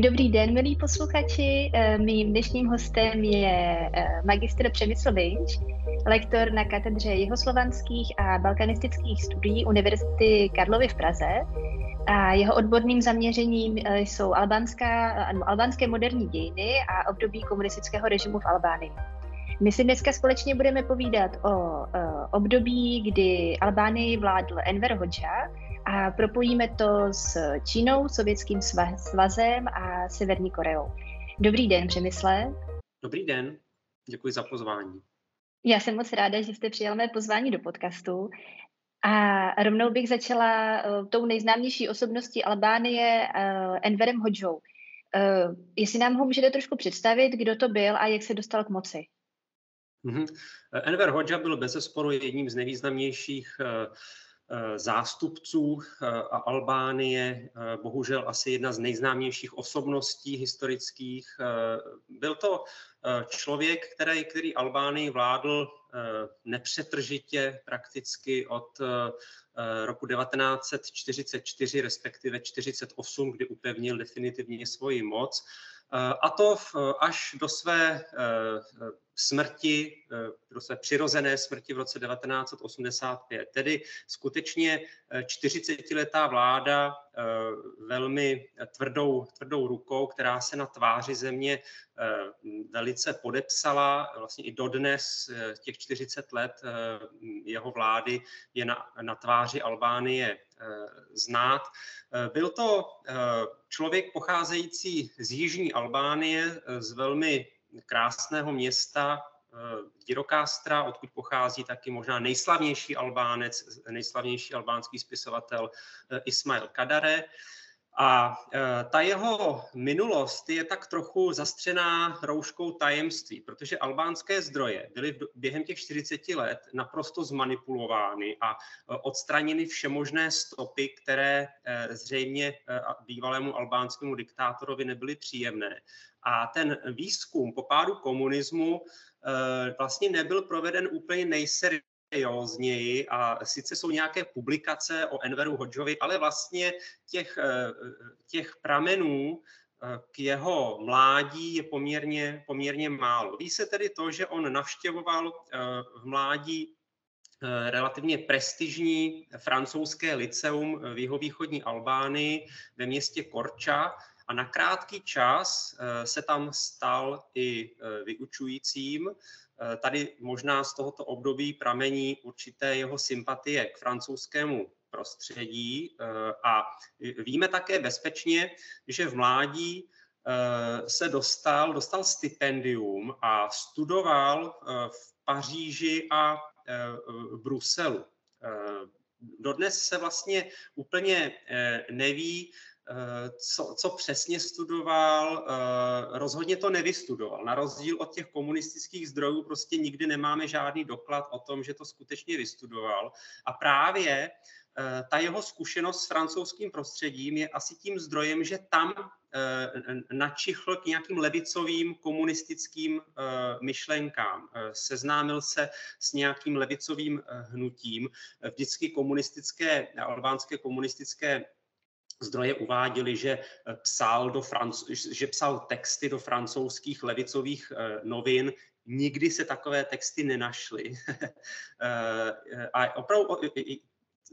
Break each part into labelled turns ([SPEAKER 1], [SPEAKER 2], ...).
[SPEAKER 1] Dobrý den, milí posluchači. Eh, mým dnešním hostem je eh, magistr Přemysl Vinč, lektor na katedře jihoslovanských a balkanistických studií Univerzity Karlovy v Praze. A jeho odborným zaměřením eh, jsou albánská, albánské moderní dějiny a období komunistického režimu v Albánii. My si dneska společně budeme povídat o období, kdy Albánii vládl Enver Hoxha, a propojíme to s Čínou, Sovětským svazem a Severní Koreou. Dobrý den, Přemysle.
[SPEAKER 2] Dobrý den, děkuji za pozvání.
[SPEAKER 1] Já jsem moc ráda, že jste přijal mé pozvání do podcastu. A rovnou bych začala uh, tou nejznámější osobností Albánie, uh, Enverem Hodžou. Uh, jestli nám ho můžete trošku představit, kdo to byl a jak se dostal k moci.
[SPEAKER 2] Mm-hmm. Enver Hodža byl bez sporu jedním z nejvýznamnějších uh, Eh, zástupců eh, a Albánie, eh, bohužel asi jedna z nejznámějších osobností historických. Byl to člověk, který, který Albánii vládl nepřetržitě prakticky od roku 1944, respektive 1948, kdy upevnil definitivně svoji moc. A to až do své smrti, své přirozené smrti v roce 1985. Tedy skutečně 40-letá vláda velmi tvrdou, tvrdou rukou, která se na tváři země velice podepsala. Vlastně i dodnes těch 40 let jeho vlády je na, na tváři Albánie znát. Byl to člověk pocházející z jižní Albánie, z velmi krásného města Dirokástra, odkud pochází taky možná nejslavnější Albánec, nejslavnější albánský spisovatel Ismail Kadare. A e, ta jeho minulost je tak trochu zastřená rouškou tajemství, protože albánské zdroje byly během těch 40 let naprosto zmanipulovány a odstraněny všemožné stopy, které zřejmě bývalému albánskému diktátorovi nebyly příjemné. A ten výzkum po pádu komunismu vlastně nebyl proveden úplně nejseriózněji seriózněji a sice jsou nějaké publikace o Enveru Hodžovi, ale vlastně těch, eh, těch pramenů eh, k jeho mládí je poměrně, poměrně málo. Ví se tedy to, že on navštěvoval eh, v mládí relativně prestižní francouzské liceum v jihovýchodní Albánii ve městě Korča a na krátký čas se tam stal i vyučujícím Eh, tady možná z tohoto období pramení určité jeho sympatie k francouzskému prostředí eh, a víme také bezpečně, že v mládí eh, se dostal, dostal stipendium a studoval v Paříži a Bruselu. Dodnes se vlastně úplně neví, Eh, co, co přesně studoval, eh, rozhodně to nevystudoval. Na rozdíl od těch komunistických zdrojů prostě nikdy nemáme žádný doklad o tom, že to skutečně vystudoval. A právě eh, ta jeho zkušenost s francouzským prostředím je asi tím zdrojem, že tam načichl k nějakým levicovým komunistickým myšlenkám. Seznámil se s nějakým levicovým hnutím. Vždycky komunistické, albánské komunistické zdroje uváděli, že eh, psal, do Franc- že psal texty do francouzských levicových eh, novin, nikdy se takové texty nenašly. Eh, a opravdu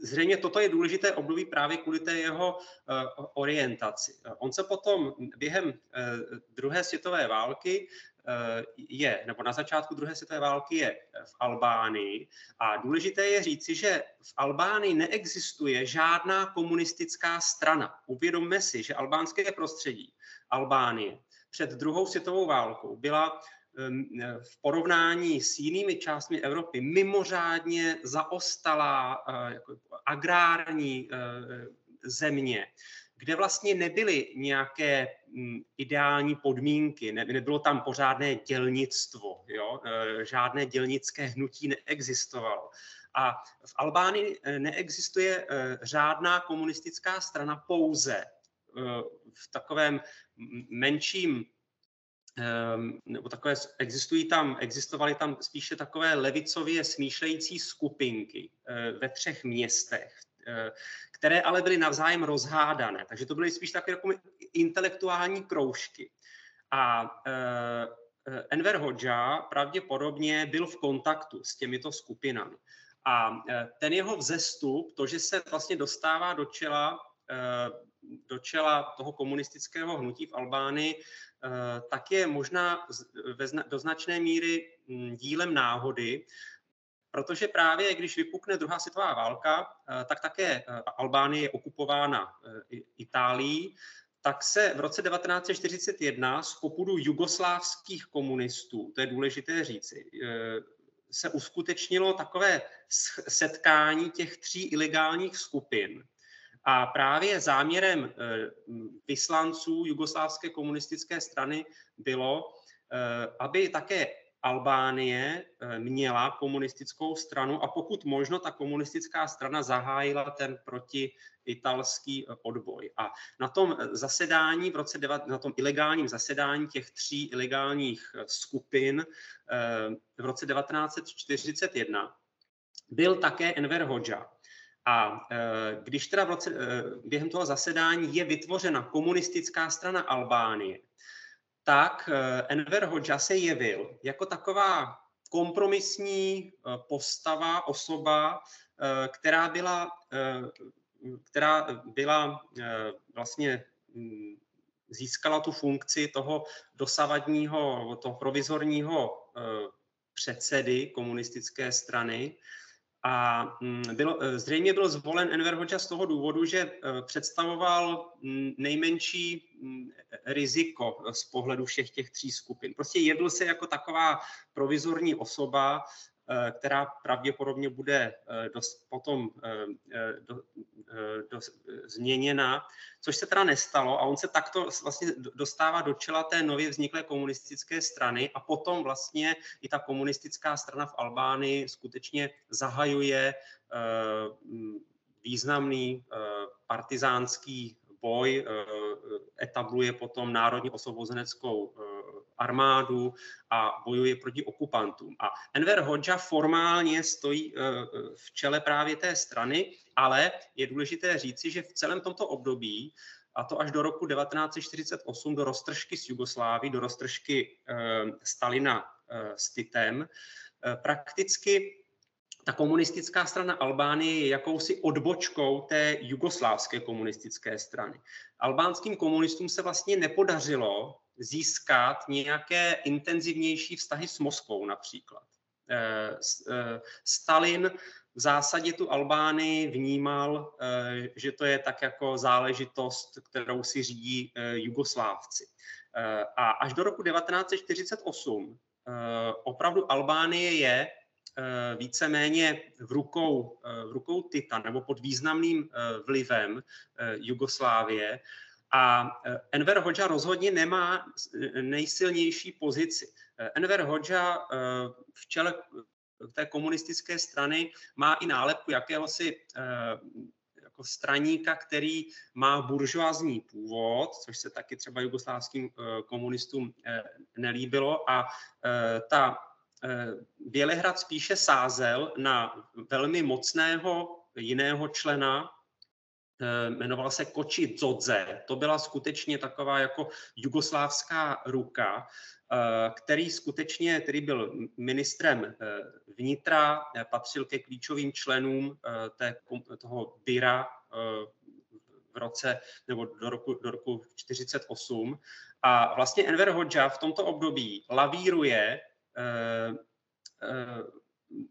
[SPEAKER 2] zřejmě toto je důležité období právě kvůli té jeho orientaci. On se potom během druhé světové války je, nebo na začátku druhé světové války je v Albánii. A důležité je říci, že v Albánii neexistuje žádná komunistická strana. Uvědomme si, že albánské prostředí Albánie před druhou světovou válkou byla v porovnání s jinými částmi Evropy mimořádně zaostalá eh, jako agrární eh, země kde vlastně nebyly nějaké mm, ideální podmínky, ne, nebylo tam pořádné dělnictvo, jo? E, žádné dělnické hnutí neexistovalo. A v Albánii e, neexistuje e, řádná komunistická strana pouze v takovém menším nebo takové, existují tam, existovaly tam spíše takové levicově smýšlející skupinky ve třech městech, které ale byly navzájem rozhádané. Takže to byly spíš takové jako intelektuální kroužky. A Enver Hoxha pravděpodobně byl v kontaktu s těmito skupinami. A ten jeho vzestup, to, že se vlastně dostává do čela, do čela toho komunistického hnutí v Albánii, tak je možná do značné míry dílem náhody, Protože právě když vypukne druhá světová válka, eh, tak také eh, Albánie je okupována eh, Itálií, tak se v roce 1941 z popudu jugoslávských komunistů, to je důležité říci, se uskutečnilo takové setkání těch tří ilegálních skupin. A právě záměrem vyslanců jugoslávské komunistické strany bylo, aby také Albánie eh, měla komunistickou stranu a pokud možno ta komunistická strana zahájila ten protiitalský eh, odboj. A na tom eh, zasedání v roce na tom ilegálním zasedání těch tří ilegálních skupin v roce 1941 byl také Enver Hoxha. A když teda v roce, během toho zasedání je vytvořena komunistická strana Albánie, tak eh, Enver Hoxha se jevil jako taková kompromisní eh, postava, osoba, eh, která byla, která byla vlastně hm, získala tu funkci toho dosavadního, toho provizorního předsedy komunistické strany a mm, bylo, e, zřejmě byl zvolen Enver Hoxha z toho důvodu, že e, představoval mm, nejmenší mm, riziko z pohledu všech těch tří skupin. Prostě jedl se jako taková provizorní osoba, Eh, která pravděpodobně bude eh, dost, potom eh, do, do, změněna, což se teda nestalo a on se takto vlastně dostává do čela té nově vzniklé komunistické strany a potom vlastně i ta komunistická strana v Albánii skutečně zahajuje významný partizánský boj, etabluje potom národně osvobozeneckou armádu a bojuje proti okupantům. A Enver Hoxha formálně stojí eh, v čele právě té strany, ale je důležité říci, že v celém tomto období a to až do roku 1948, do roztržky s Jugoslávy, do roztržky eh, Stalina eh, s Titem, prakticky ta komunistická strana Albánie je jakousi odbočkou té jugoslávské komunistické strany. Albánským komunistům se vlastně nepodařilo získat nějaké intenzivnější vztahy s Moskvou například. Eh, eh, Stalin v zásadě tu Albánii vnímal, eh, že to je tak jako záležitost, kterou si řídí Jugoslávci. A až do roku 1948 opravdu Albánie je víceméně v rukou, v rukou Tita nebo pod významným vlivem Jugoslávie a eh, Enver Hoxha rozhodně nemá eh, nejsilnější pozici. Eh, Enver Hoxha v čele té komunistické strany má i nálepku jakéhosi jako straníka, který má buržoázní původ, což se taky třeba jugoslávským komunistům nelíbilo. A ta Bělehrad spíše sázel na velmi mocného jiného člena Eh, jmenoval se Koči Dzodze. To byla skutečně taková jako jugoslávská ruka, eh, který skutečně, který byl ministrem eh, vnitra, patřil ke klíčovým členům té, toho Bira v roce nebo do roku, do roku 48. A vlastně Enver Hoxha v tomto období lavíruje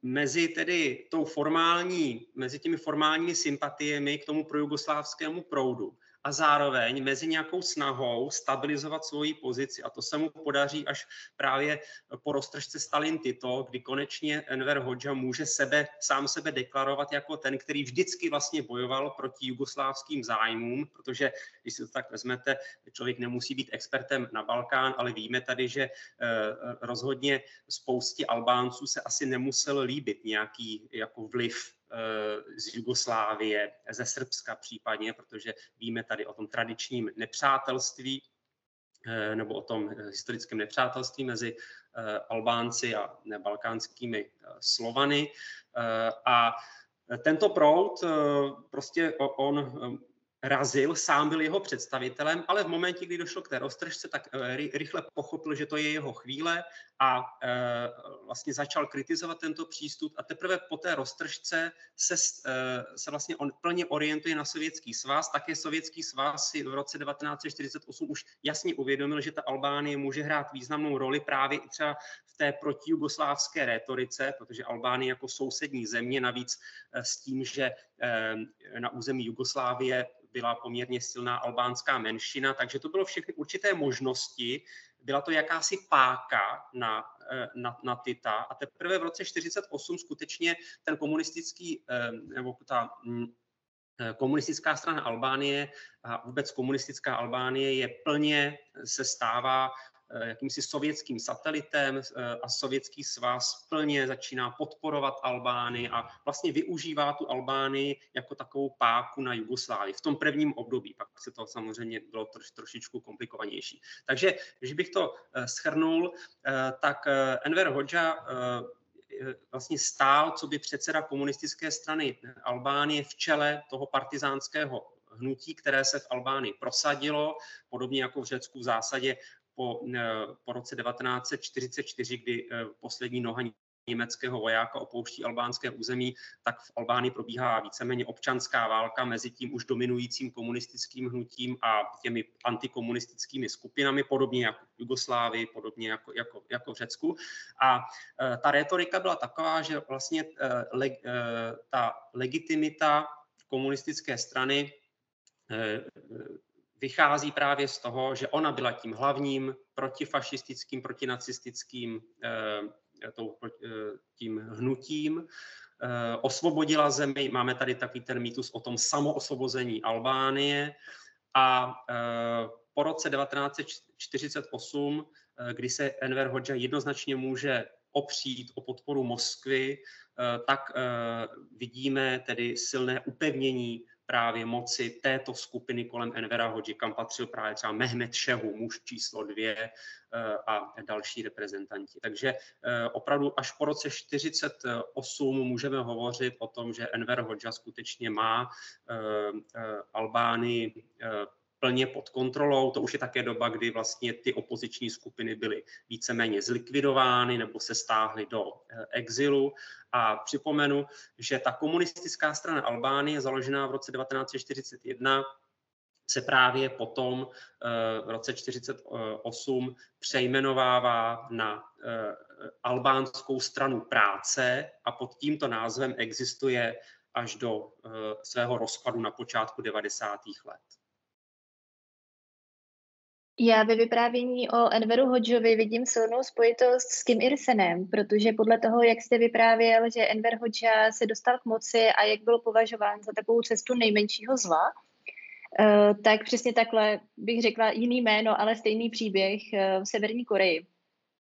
[SPEAKER 2] mezi tedy tou formální, mezi těmi formálními sympatiemi k tomu projugoslávskému proudu a zároveň mezi nějakou snahou stabilizovat svoji pozici. A to se mu podaří až právě po roztržce Stalin Tito, kdy konečně Enver Hoxha může sebe, sám sebe deklarovat jako ten, který vždycky vlastně bojoval proti jugoslávským zájmům, protože když si to tak vezmete, člověk nemusí být expertem na Balkán, ale víme tady, že eh, rozhodně spoustě Albánců se asi nemusel líbit nějaký jako vliv z Jugoslávie, ze Srbska případně, protože víme tady o tom tradičním nepřátelství eh, nebo o tom historickém nepřátelství mezi eh, Albánci a balkánskými eh, Slovany. A tento proud, prostě on razil, sám byl jeho představitelem, ale v momentě, kdy došlo k té roztržce, tak eh, rychle pochopil, že to je jeho chvíle a e, vlastně začal kritizovat tento přístup a teprve po té roztržce se, e, se vlastně on plně orientuje na sovětský svaz. Také sovětský svaz si v roce 1948 už jasně uvědomil, že ta Albánie může hrát významnou roli právě i třeba v té protijugoslávské retorice, protože Albánie jako sousední země navíc s tím, že na území Jugoslávie byla poměrně silná albánská menšina, takže to bylo všechny určité možnosti. Byla to jakási páka na, eh, na, na Tita a teprve v roce 1948 skutečně ten komunistický, eh, nebo ta mm, eh, komunistická strana Albánie a vůbec komunistická Albánie je plně se stává Eh, jakýmsi sovětským satelitem eh, a sovětský svaz plně začíná podporovat Albány a vlastně využívá tu Albánii jako takovou páku na Jugoslávii v tom prvním období. Pak se to samozřejmě bylo troš, trošičku komplikovanější. Takže, když bych to eh, schrnul, tak Enver Hoxha vlastně stál, co by předseda komunistické strany Albánie v čele toho partizánského hnutí, které se v Albánii prosadilo, podobně jako v Řecku v zásadě po, eh, po roce 1944, kdy eh, poslední noha německého vojáka opouští albánské území, tak v Albánii probíhá víceméně občanská válka mezi tím už dominujícím komunistickým hnutím a těmi antikomunistickými skupinami, podobně jako v Jugoslávii, podobně jako, jako, jako v Řecku. A e, ta retorika byla taková, že vlastně e, le, e, ta legitimita komunistické strany vychází právě z toho, že ona byla tím hlavním protifašistickým, protinacistickým eh, eh, tím hnutím, eh, osvobodila zemi. Máme tady takový ten mýtus o tom samoosvobození Albánie a po roce 1948, kdy se Enver Hoxha jednoznačně může opřít o podporu Moskvy, tak vidíme tedy silné upevnění právě moci této skupiny kolem Envera Hodži, kam patřil právě třeba Mehmet Šehu, muž číslo dvě eh, a další reprezentanti. Takže eh, opravdu až po roce 48 můžeme hovořit o tom, že Enver Hodža skutečně má eh, Albánii plně pod kontrolou. To už je také doba, kdy vlastně ty opoziční skupiny byly víceméně zlikvidovány nebo se stáhly do eh, exilu. A připomenu, že ta komunistická strana Albánie, založená v roce 1941, se právě potom eh, v roce 1948 přejmenovává na eh, albánskou stranu práce a pod tímto názvem existuje až do svého rozpadu na počátku 90. let.
[SPEAKER 1] Já ve vyprávění o Enveru Hodžovi vidím silnou spojitost s Kim Irsenem, protože podle toho, jak jste vyprávěl, že Enver Hodža se dostal k moci a jak byl považován za takovou cestu nejmenšího zla, eh, tak přesně takhle bych řekla jiný jméno, ale stejný příběh eh, v Severní Koreji.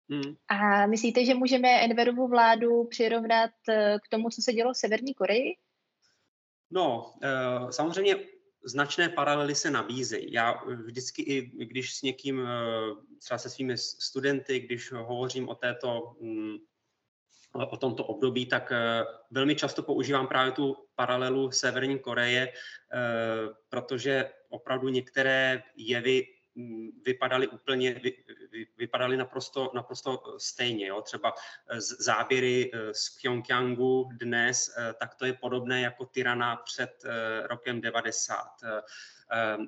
[SPEAKER 1] Hmm. A myslíte, že můžeme Enverovu vládu přirovnat eh, k tomu, co se dělo v Severní Koreji?
[SPEAKER 2] No, samozřejmě značné paralely se nabízejí. Já vždycky i když s někým, eh, třeba se svými studenty, když hovořím o této mm, o tomto období, tak eh, velmi často používám právě tu paralelu Severní Koreje, eh, protože opravdu některé jevy vypadaly úplně, vy, vy, vypadaly naprosto, naprosto stejně. Jo? Třeba eh, z záběry eh, z Pyongyangu dnes, eh, tak to je podobné jako Tyrana před rokem 90.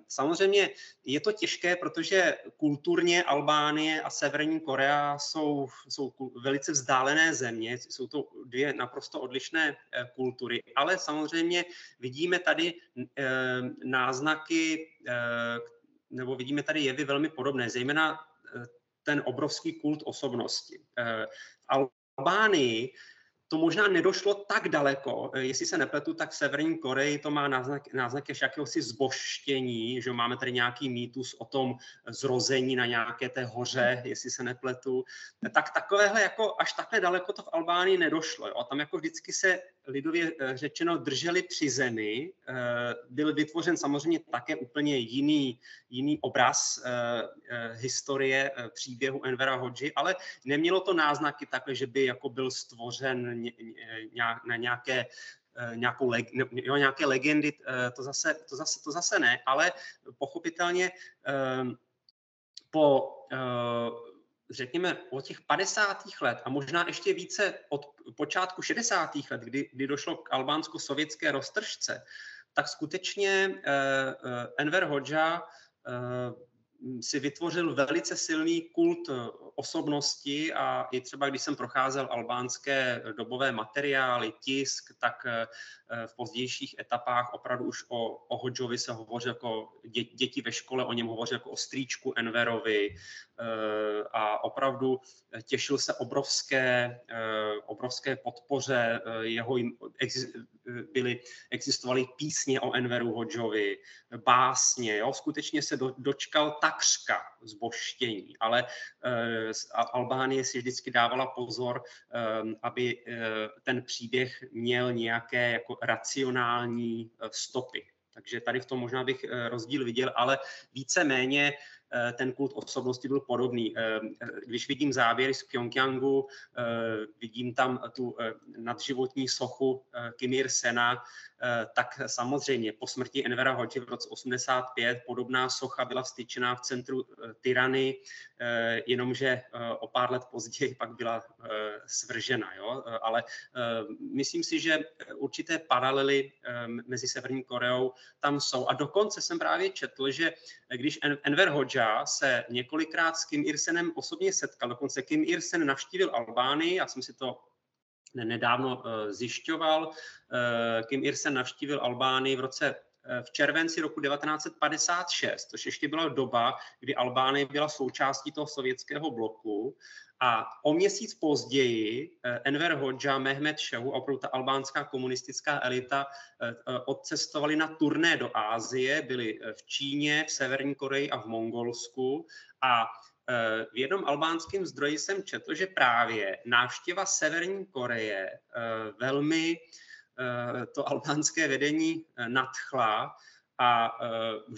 [SPEAKER 2] Samozřejmě je to těžké, protože kulturně Albánie a Severní Korea jsou, jsou velice vzdálené země, jsou to dvě naprosto odlišné kultury, ale samozřejmě vidíme tady náznaky, nebo vidíme tady jevy velmi podobné, zejména eh, ten obrovský kult osobnosti. Eh, v Albánii to možná nedošlo tak daleko, eh, jestli se nepletu, tak v Severní Koreji to má náznak, náznak ještě jakéhosi zboštění, že máme tady nějaký mýtus o tom zrození na nějaké té hoře, jestli se nepletu. Tak takovéhle jako až takhle daleko to v Albánii nedošlo. Jo. Tam jako vždycky se lidově eh, řečeno drželi při zemi. Eh, byl vytvořen samozřejmě také úplně jiný, jiný obraz historie příběhu Envera Hodži, ale nemělo to náznaky takhle, že by jako byl stvořen na nějaké nějakou jo, nějaké legendy, to zase, to, zase, to zase ne, ale pochopitelně po řekněme, od těch 50. let a možná ještě více od počátku 60. let, kdy, kdy došlo k albánsko-sovětské roztržce, tak skutečně Enver Hoxha si vytvořil velice silný kult eh, osobnosti a i třeba, když jsem procházel albánské dobové materiály, tisk, tak eh, eh, v pozdějších etapách opravdu už o, o Hodžovi se hovoří jako dě, děti ve škole, o něm hovoří jako o strýčku Enverovi a opravdu těšil se obrovské, obrovské podpoře, jeho byly, existovaly písně o Enveru Hodžovi, básně, jo? skutečně se do, dočkal takřka zboštění, ale Albánie si vždycky dávala pozor, aby ten příběh měl nějaké jako racionální stopy. Takže tady v tom možná bych rozdíl viděl, ale více-méně ten kult osobnosti byl podobný. Když vidím závěry z Pyongyangu, vidím tam tu nadživotní sochu Kim Il-sena, Eh, tak samozřejmě po smrti Envera Hodži v roce 85 podobná socha byla vstyčená v centru eh, Tyrany, eh, jenomže o pár let později pak byla svržena. Jo? Ale myslím si, že určité paralely mezi Severní Koreou tam jsou. A dokonce jsem právě četl, že když Enver Hodža se několikrát s Kim Irsenem osobně setkal, dokonce Kim Irsen navštívil Albánii, já jsem si to nedávno eh, zjišťoval. Eh, Kim Ir-sen navštívil Albánii v roce eh, v červenci roku 1956, což ještě byla doba, kdy Albánie byla součástí toho sovětského bloku. A o měsíc později Enver Hoxha, Mehmet Šehu a opravdu ta albánská komunistická elita odcestovali na turné do Ázie, byli v Číně, v Severní Koreji a v Mongolsku. A v jednom albánském zdroji jsem četl, že právě návštěva Severní Koreje eh, velmi eh, to albánské vedení nadchla a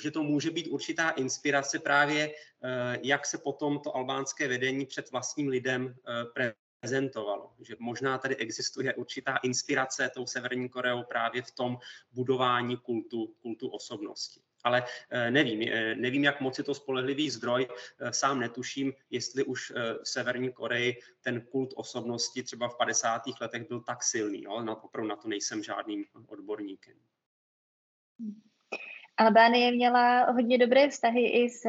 [SPEAKER 2] že to může být určitá inspirace právě, jak se potom to albánské vedení před vlastním lidem prezentovalo. Že možná tady existuje určitá inspirace tou Severní Koreou právě v tom budování kultu, kultu osobnosti ale eh, nevím, eh, nevím, jak moc je to spolehlivý zdroj, eh, sám netuším, jestli už v Severní Koreji ten kult osobnosti třeba v 50. letech byl tak silný, jo? Na, opravdu na to nejsem žádným odborníkem.
[SPEAKER 1] Albánie měla hodně dobré vztahy i s,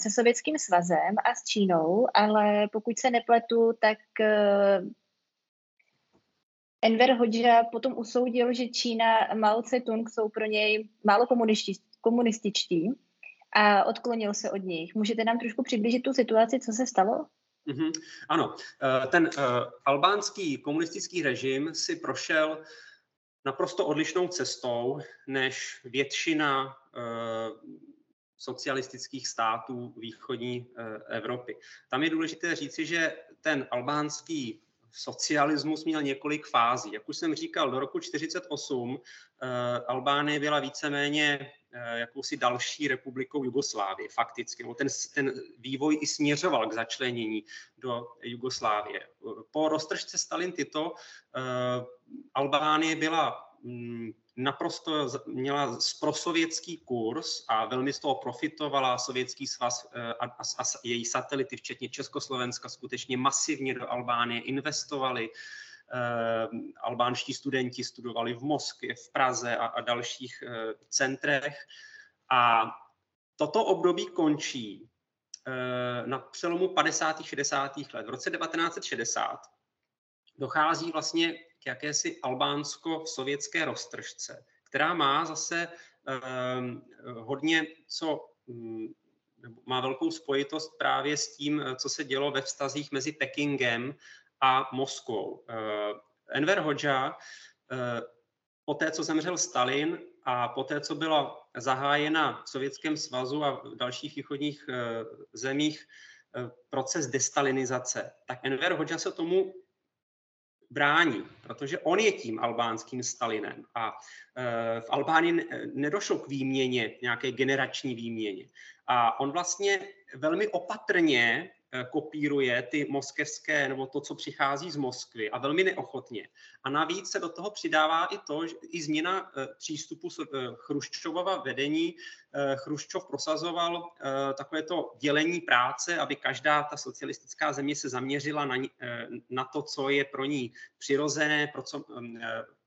[SPEAKER 1] se Sovětským svazem a s Čínou, ale pokud se nepletu, tak Enver Hoxha potom usoudil, že Čína a Mao Tse-tung jsou pro něj málo komunističtí, komunističtí a odklonil se od nich. Můžete nám trošku přiblížit tu situaci, co se stalo?
[SPEAKER 2] Mm-hmm. Ano, eh, ten uh, albánský komunistický režim si prošel naprosto odlišnou cestou než většina uh, socialistických států východní Evropy. Tam je důležité říci, že ten albánský socialismus měl několik fází. Jak už jsem říkal, do roku 1948 uh, Albánie byla víceméně jakousi další republikou Jugoslávie fakticky. Ten, ten vývoj i směřoval k začlenění do Jugoslávie. Po roztržce Stalin Tito eh, Albánie byla mm, naprosto měla prosovětský kurz a velmi z toho profitovala Sovětský svaz eh, a, a, a její satelity, včetně Československa, skutečně masivně do Albánie investovali. Eh, albánští studenti studovali v Moskvě, v Praze a, a dalších eh, centrech. A toto období končí eh, na přelomu 50. 60. let. V roce 1960 dochází vlastně k jakési albánsko-sovětské roztržce, která má zase hodně co mm, má velkou spojitost právě s tím, co se dělo ve vztazích mezi Pekingem a Moskvou. Eh, Enver Hoxha eh, po té, co zemřel Stalin a po té, co byla zahájena v Sovětském svazu a v dalších východních eh, zemích proces destalinizace, tak Enver Hoxha se tomu brání, protože on je tím albánským Stalinem a v Albánii nedošlo k výměně, nějaké generační výměně. A on vlastně velmi opatrně kopíruje ty moskevské, nebo to, co přichází z Moskvy a velmi neochotně. A navíc se do toho přidává i to, že i změna přístupu Chruščovova vedení. Chruščov prosazoval takové to dělení práce, aby každá ta socialistická země se zaměřila na, na to, co je pro ní přirozené, pro co,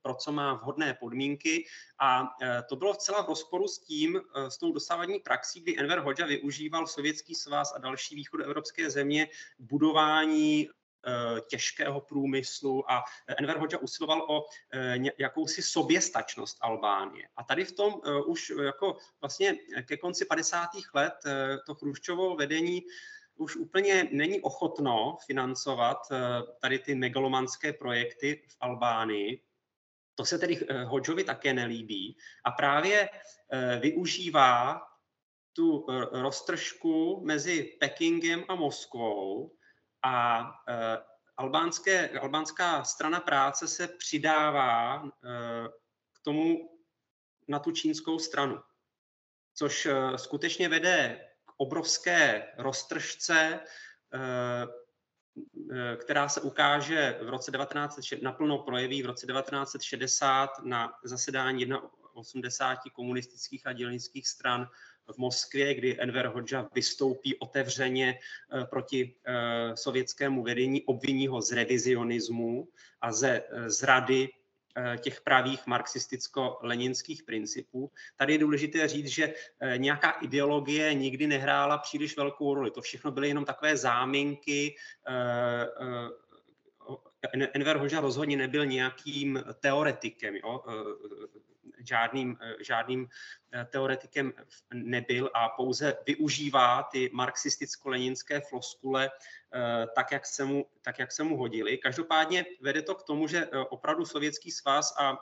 [SPEAKER 2] pro co má vhodné podmínky. A to bylo vcela v rozporu s tím, s tou dosávadní praxí, kdy Enver Hoxha využíval Sovětský svaz a další východoevropské země budování těžkého průmyslu a Enver Hoxha usiloval o jakousi soběstačnost Albánie. A tady v tom už jako vlastně ke konci 50. let to Chruščovo vedení už úplně není ochotno financovat tady ty megalomanské projekty v Albánii, to se tedy eh, Hodžovi také nelíbí a právě eh, využívá tu eh, roztržku mezi Pekingem a Moskvou a albánské, albánská strana práce se přidává k tomu na tu čínskou stranu, což skutečně vede k obrovské roztržce která se ukáže v roce 19, naplno projeví v roce 1960 na zasedání 81 komunistických a dělnických stran v Moskvě, kdy Enver Hoxha vystoupí otevřeně eh, proti eh, sovětskému vedení, obviní ho z revizionismu a ze zrady Eh, těch pravých marxisticko-leninských principů. Tady je důležité říct, že nějaká ideologie nikdy nehrála příliš velkou roli. To všechno byly jenom takové záminky. Enver Hoxha rozhodně nebyl nějakým teoretikem. Jo? Žádným, eh, žádným eh, teoretikem nebyl a pouze využívá ty marxisticko-leninské floskule eh, tak jak, se mu, tak, jak se mu hodili. Každopádně vede to k tomu, že opravdu Sovětský svaz a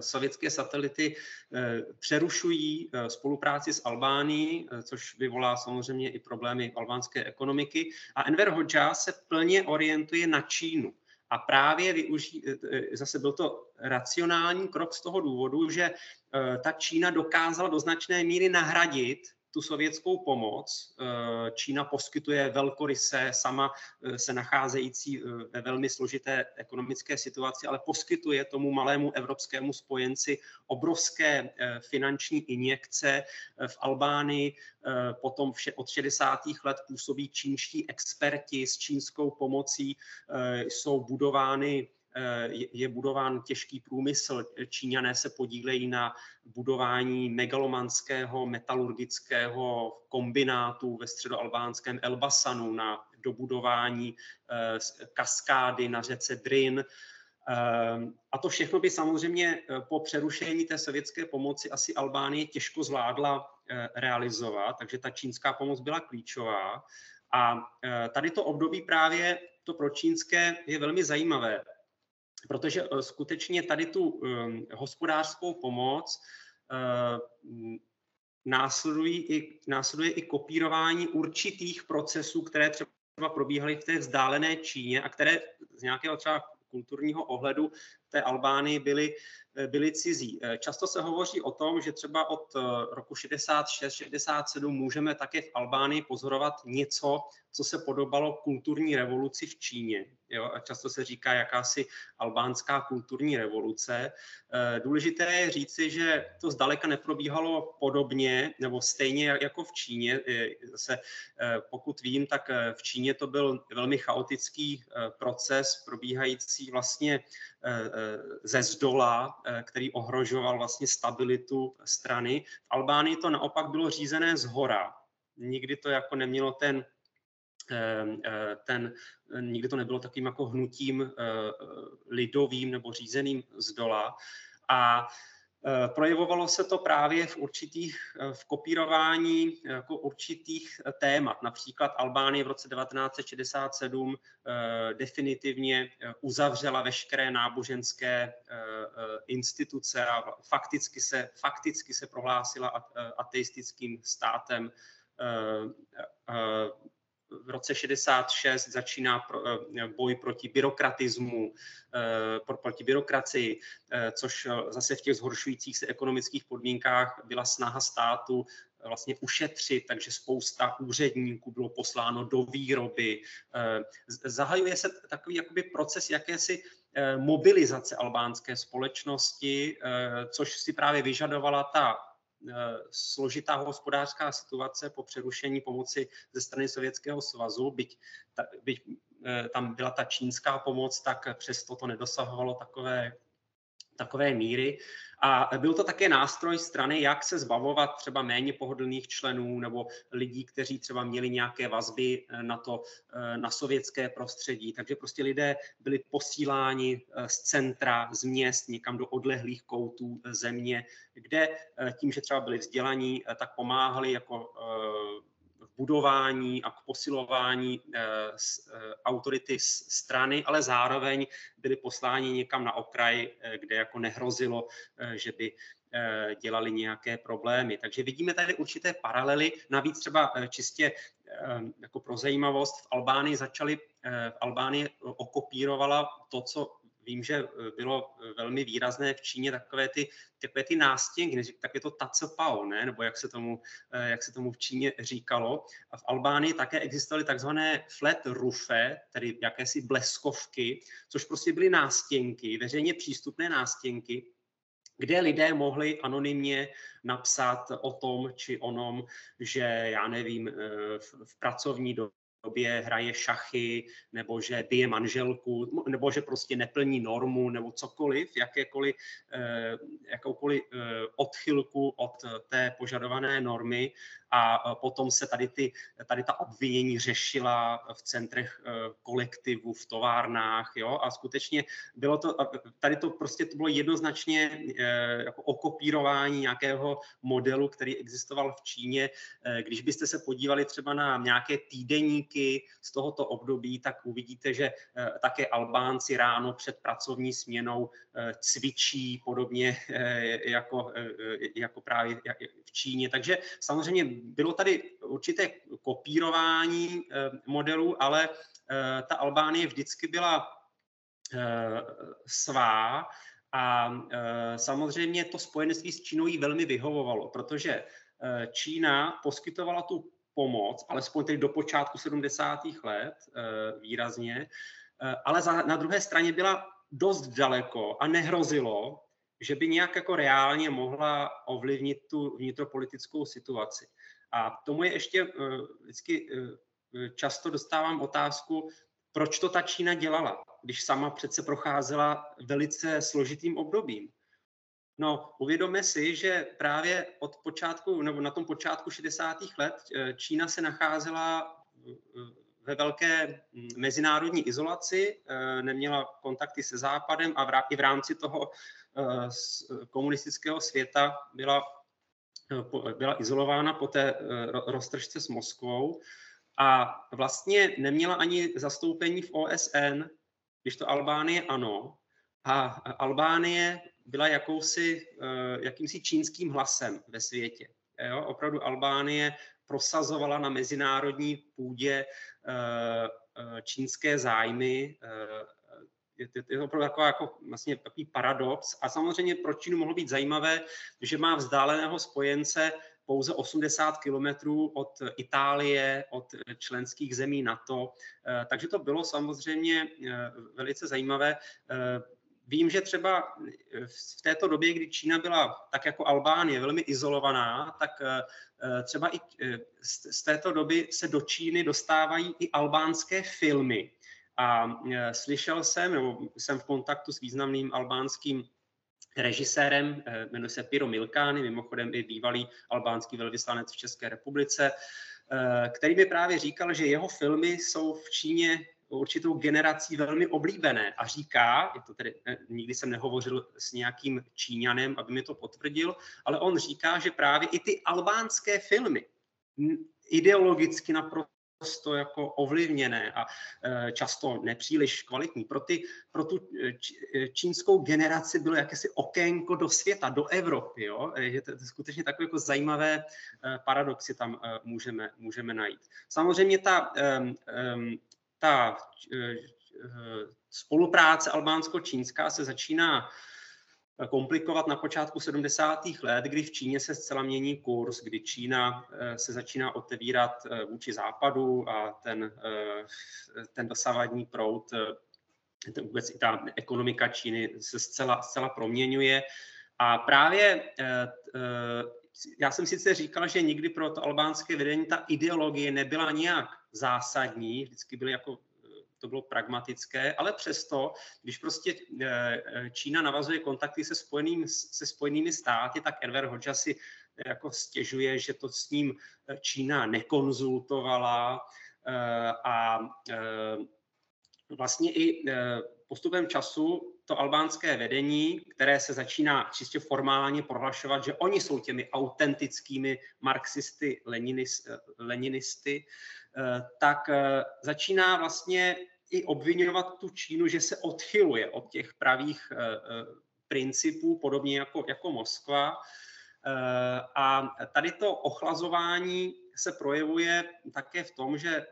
[SPEAKER 2] sovětské satelity přerušují spolupráci s Albánií, což vyvolá samozřejmě i problémy albánské ekonomiky. A Enver Hoxha se plně orientuje na Čínu. A právě využí, e, e, zase byl to racionální krok z toho důvodu, že e, ta Čína dokázala do značné míry nahradit tu sovětskou pomoc. Eh, Čína poskytuje velkoryse, sama eh, se nacházející eh, ve velmi složité ekonomické situaci, ale poskytuje tomu malému evropskému spojenci obrovské finanční injekce v Albánii. Potom od 60. let působí čínští experti s čínskou pomocí, jsou budovány je budován těžký průmysl. Číňané se podílejí na budování megalomanského metalurgického kombinátu ve středoalbánském Elbasanu, na dobudování eh, kaskády na řece Drin. Eh, a to všechno by samozřejmě po přerušení té sovětské pomoci asi Albánie těžko zvládla realizovat, takže ta čínská pomoc byla klíčová. A tady to období právě to pro čínské je velmi zajímavé protože eh, skutečně tady tu ehm, hospodářskou pomoc eh, následují i, následuje i kopírování určitých procesů, které třeba probíhaly v té vzdálené Číně a které z nějakého třeba kulturního ohledu té Albánii byly, eh, byly cizí. Eh, často se hovoří o tom, že třeba od eh, roku 66-67 můžeme také v Albánii pozorovat něco, co se podobalo kulturní revoluci v Číně. Jo? A často se říká jakási albánská kulturní revoluce. Důležité je říci, že to zdaleka neprobíhalo podobně nebo stejně jako v Číně. Zase, pokud vím, tak v Číně to byl velmi chaotický proces probíhající vlastně ze zdola, eh, který ohrožoval vlastně stabilitu strany. V Albánii to naopak bylo řízené z hora. Nikdy to jako nemělo ten eh, eh, ten, nikdy to nebylo takým jako hnutím lidovým nebo řízeným z dola. A Eh, projevovalo se to právě v určitých, eh, v kopírování jako určitých eh, témat. Například Albánie v roce 1967 definitivně uzavřela veškeré náboženské instituce a fakticky se, fakticky se prohlásila ateistickým státem v roce 66 začíná eh, boj proti byrokratismu, eh, proti byrokracii, eh, což zase v těch zhoršujících se ekonomických podmínkách byla snaha státu vlastně ušetřit, takže spousta úředníků bylo posláno do výroby. Zahajuje se takový jakoby proces jakési mobilizace albánské společnosti, což si právě vyžadovala ta složitá hospodářská situace po přerušení pomoci ze strany Sovětského svazu, byť, ta, byť tam byla ta čínská pomoc, tak přesto to nedosahovalo takové takové míry. A byl to také nástroj strany, jak se zbavovat třeba méně pohodlných členů nebo lidí, kteří třeba měli nějaké vazby eh, na to, eh, na sovětské prostředí. Takže prostě lidé byli posíláni eh, z centra, z měst, někam do odlehlých koutů země, kde tím, že třeba byli vzdělaní, tak pomáhali jako budování a k posilování eh, eh, autority strany, ale zároveň byli posláni někam na okraj, eh, kde jako nehrozilo, že by dělali nějaké problémy. Takže vidíme tady určité paralely. Navíc třeba čistě jako pro zajímavost v Albánii začali, v Albánii okopírovala to, co vím, že eh, bylo eh, velmi výrazné v Číně takové ty, takové ty nástěnky, tak je to tacopao, ne? nebo jak se, tomu, eh, jak se tomu v Číně říkalo. A v Albánii také existovaly takzvané flat rufe, tedy jakési bleskovky, což prostě byly nástěnky, veřejně přístupné nástěnky, kde lidé mohli anonymně napsat o tom či onom, že já nevím, v, v pracovní době době hraje šachy, nebo že bije manželku, nebo že prostě neplní normu, nebo cokoliv, jakékoliv, eh, jakoukoliv eh, odchylku od té požadované normy a potom se tady, ty, tady ta obvinění řešila v centrech eh, kolektivu, v továrnách, jo, a skutečně bylo to, tady to prostě to bylo jednoznačně jako okopírování nějakého modelu, který existoval v Číně. Když byste se podívali třeba na nějaké týdenní vzpomínky z tohoto období, tak uvidíte, že eh, také Albánci ráno před pracovní směnou eh, cvičí podobně eh, jako, jako právě v Číně. Takže samozřejmě bylo tady určité kopírování modelů, ale ta Albánie vždycky byla svá a samozřejmě to spojenství s Čínou jí velmi vyhovovalo, protože Čína poskytovala tu pomoc, alespoň tedy do počátku 70. let eh, výrazně, eh, ale na druhé straně byla dost daleko a nehrozilo, že by nějak jako reálně mohla ovlivnit tu vnitropolitickou situaci. A tomu je ještě eh, vždycky často dostávám otázku, proč to ta Čína dělala, když sama přece procházela velice složitým obdobím. No, uvědomme si, že právě od počátku, nebo na tom počátku 60. let eh, Čína se nacházela eh, ve velké hm, mezinárodní izolaci, eh, neměla kontakty se Západem a i v rámci toho komunistického světa byla, byla izolována po té roztržce s Moskvou a vlastně neměla ani zastoupení v OSN, když to Albánie ano. A Albánie byla jakousi, eh, jakýmsi čínským hlasem ve světě. Jo? Opravdu Albánie prosazovala na mezinárodní půdě eh, eh, čínské zájmy. Je, je to opravdu taková, jako, vlastně takový paradox. A samozřejmě pro Čínu mohlo být zajímavé, že má vzdáleného spojence pouze 80 kilometrů od Itálie, od členských zemí NATO. Takže to bylo samozřejmě velice zajímavé. Vím, že třeba eh, v této době, kdy Čína byla tak jako Albánie velmi izolovaná, tak eh, eh, třeba i z této doby se do Číny dostávají i albánské filmy. A slyšel jsem, nebo jsem v kontaktu s významným albánským režisérem, jmenuje se Piro Milkány, mimochodem i bývalý albánský velvyslanec v České republice, který mi právě říkal, že jeho filmy jsou v Číně určitou generací velmi oblíbené. A říká, je to tedy, nikdy jsem nehovořil s nějakým Číňanem, aby mi to potvrdil, ale on říká, že právě i ty albánské filmy ideologicky naprosto jako ovlivněné a e, často nepříliš kvalitní. Pro, ty, pro tu e, e, čínskou generaci bylo jakési okénko do světa, do Evropy. Jo? Je to, skutečně takové jako zajímavé paradoxy tam můžeme, můžeme najít. Samozřejmě ta ta spolupráce albánsko-čínská se začíná komplikovat na počátku 70. let, kdy v Číně se zcela mění kurz, kdy Čína se začíná otevírat vůči západu a ten, ten dosavadní proud, vůbec i ta ekonomika Číny se zcela, zcela proměňuje. A právě já jsem sice říkal, že nikdy pro to albánské vedení ta ideologie nebyla nějak zásadní, vždycky byly jako to bylo pragmatické, ale přesto, když prostě eh, Čína navazuje kontakty se, spojeným, se spojenými státy, tak Enver Hoxha si jako stěžuje, že to s ním Čína nekonzultovala eh, a eh, vlastně i postupem času to albánské vedení, které se začíná čistě formálně prohlašovat, že oni jsou těmi autentickými marxisty, leninisty, eh, tak eh, začíná vlastně i obvinovat tu Čínu, že se odchyluje od těch pravých eh, principů, podobně jako, jako Moskva. A tady to ochlazování se projevuje také v tom, že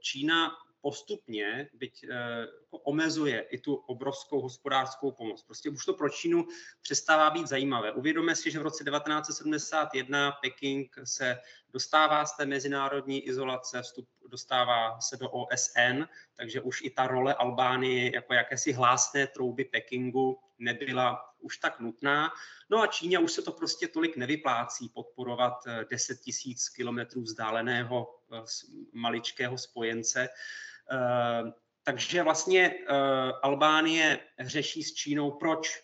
[SPEAKER 2] Čína postupně, byť eh, jako omezuje i tu obrovskou hospodářskou pomoc. Prostě už to pro Čínu přestává být zajímavé. Uvědomme si, že v roce 1971 Peking se dostává z té mezinárodní izolace, vstup dostává se do OSN, takže už i ta role Albánie jako jakési hlásné trouby Pekingu nebyla už tak nutná. No a Číně už se to prostě tolik nevyplácí podporovat 10 eh, tisíc kilometrů vzdáleného eh, maličkého spojence. Eh, takže vlastně Albánie řeší s Čínou, proč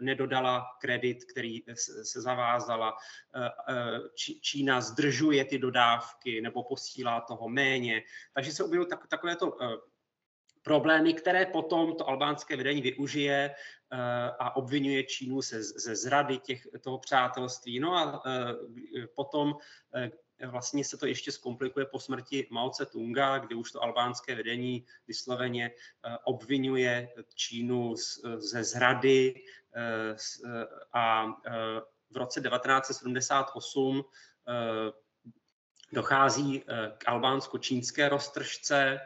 [SPEAKER 2] nedodala kredit, který se zavázala. Čína zdržuje ty dodávky nebo posílá toho méně. Takže se objevují takovéto problémy, které potom to albánské vedení využije eh, a obvinuje Čínu ze, ze zrady těch, toho přátelství. No a eh, potom eh, vlastně se to ještě zkomplikuje po smrti Mao Tse-tunga, kdy už to albánské vedení vysloveně obvinuje Čínu ze zrady a v roce 1978 dochází k albánsko-čínské roztržce.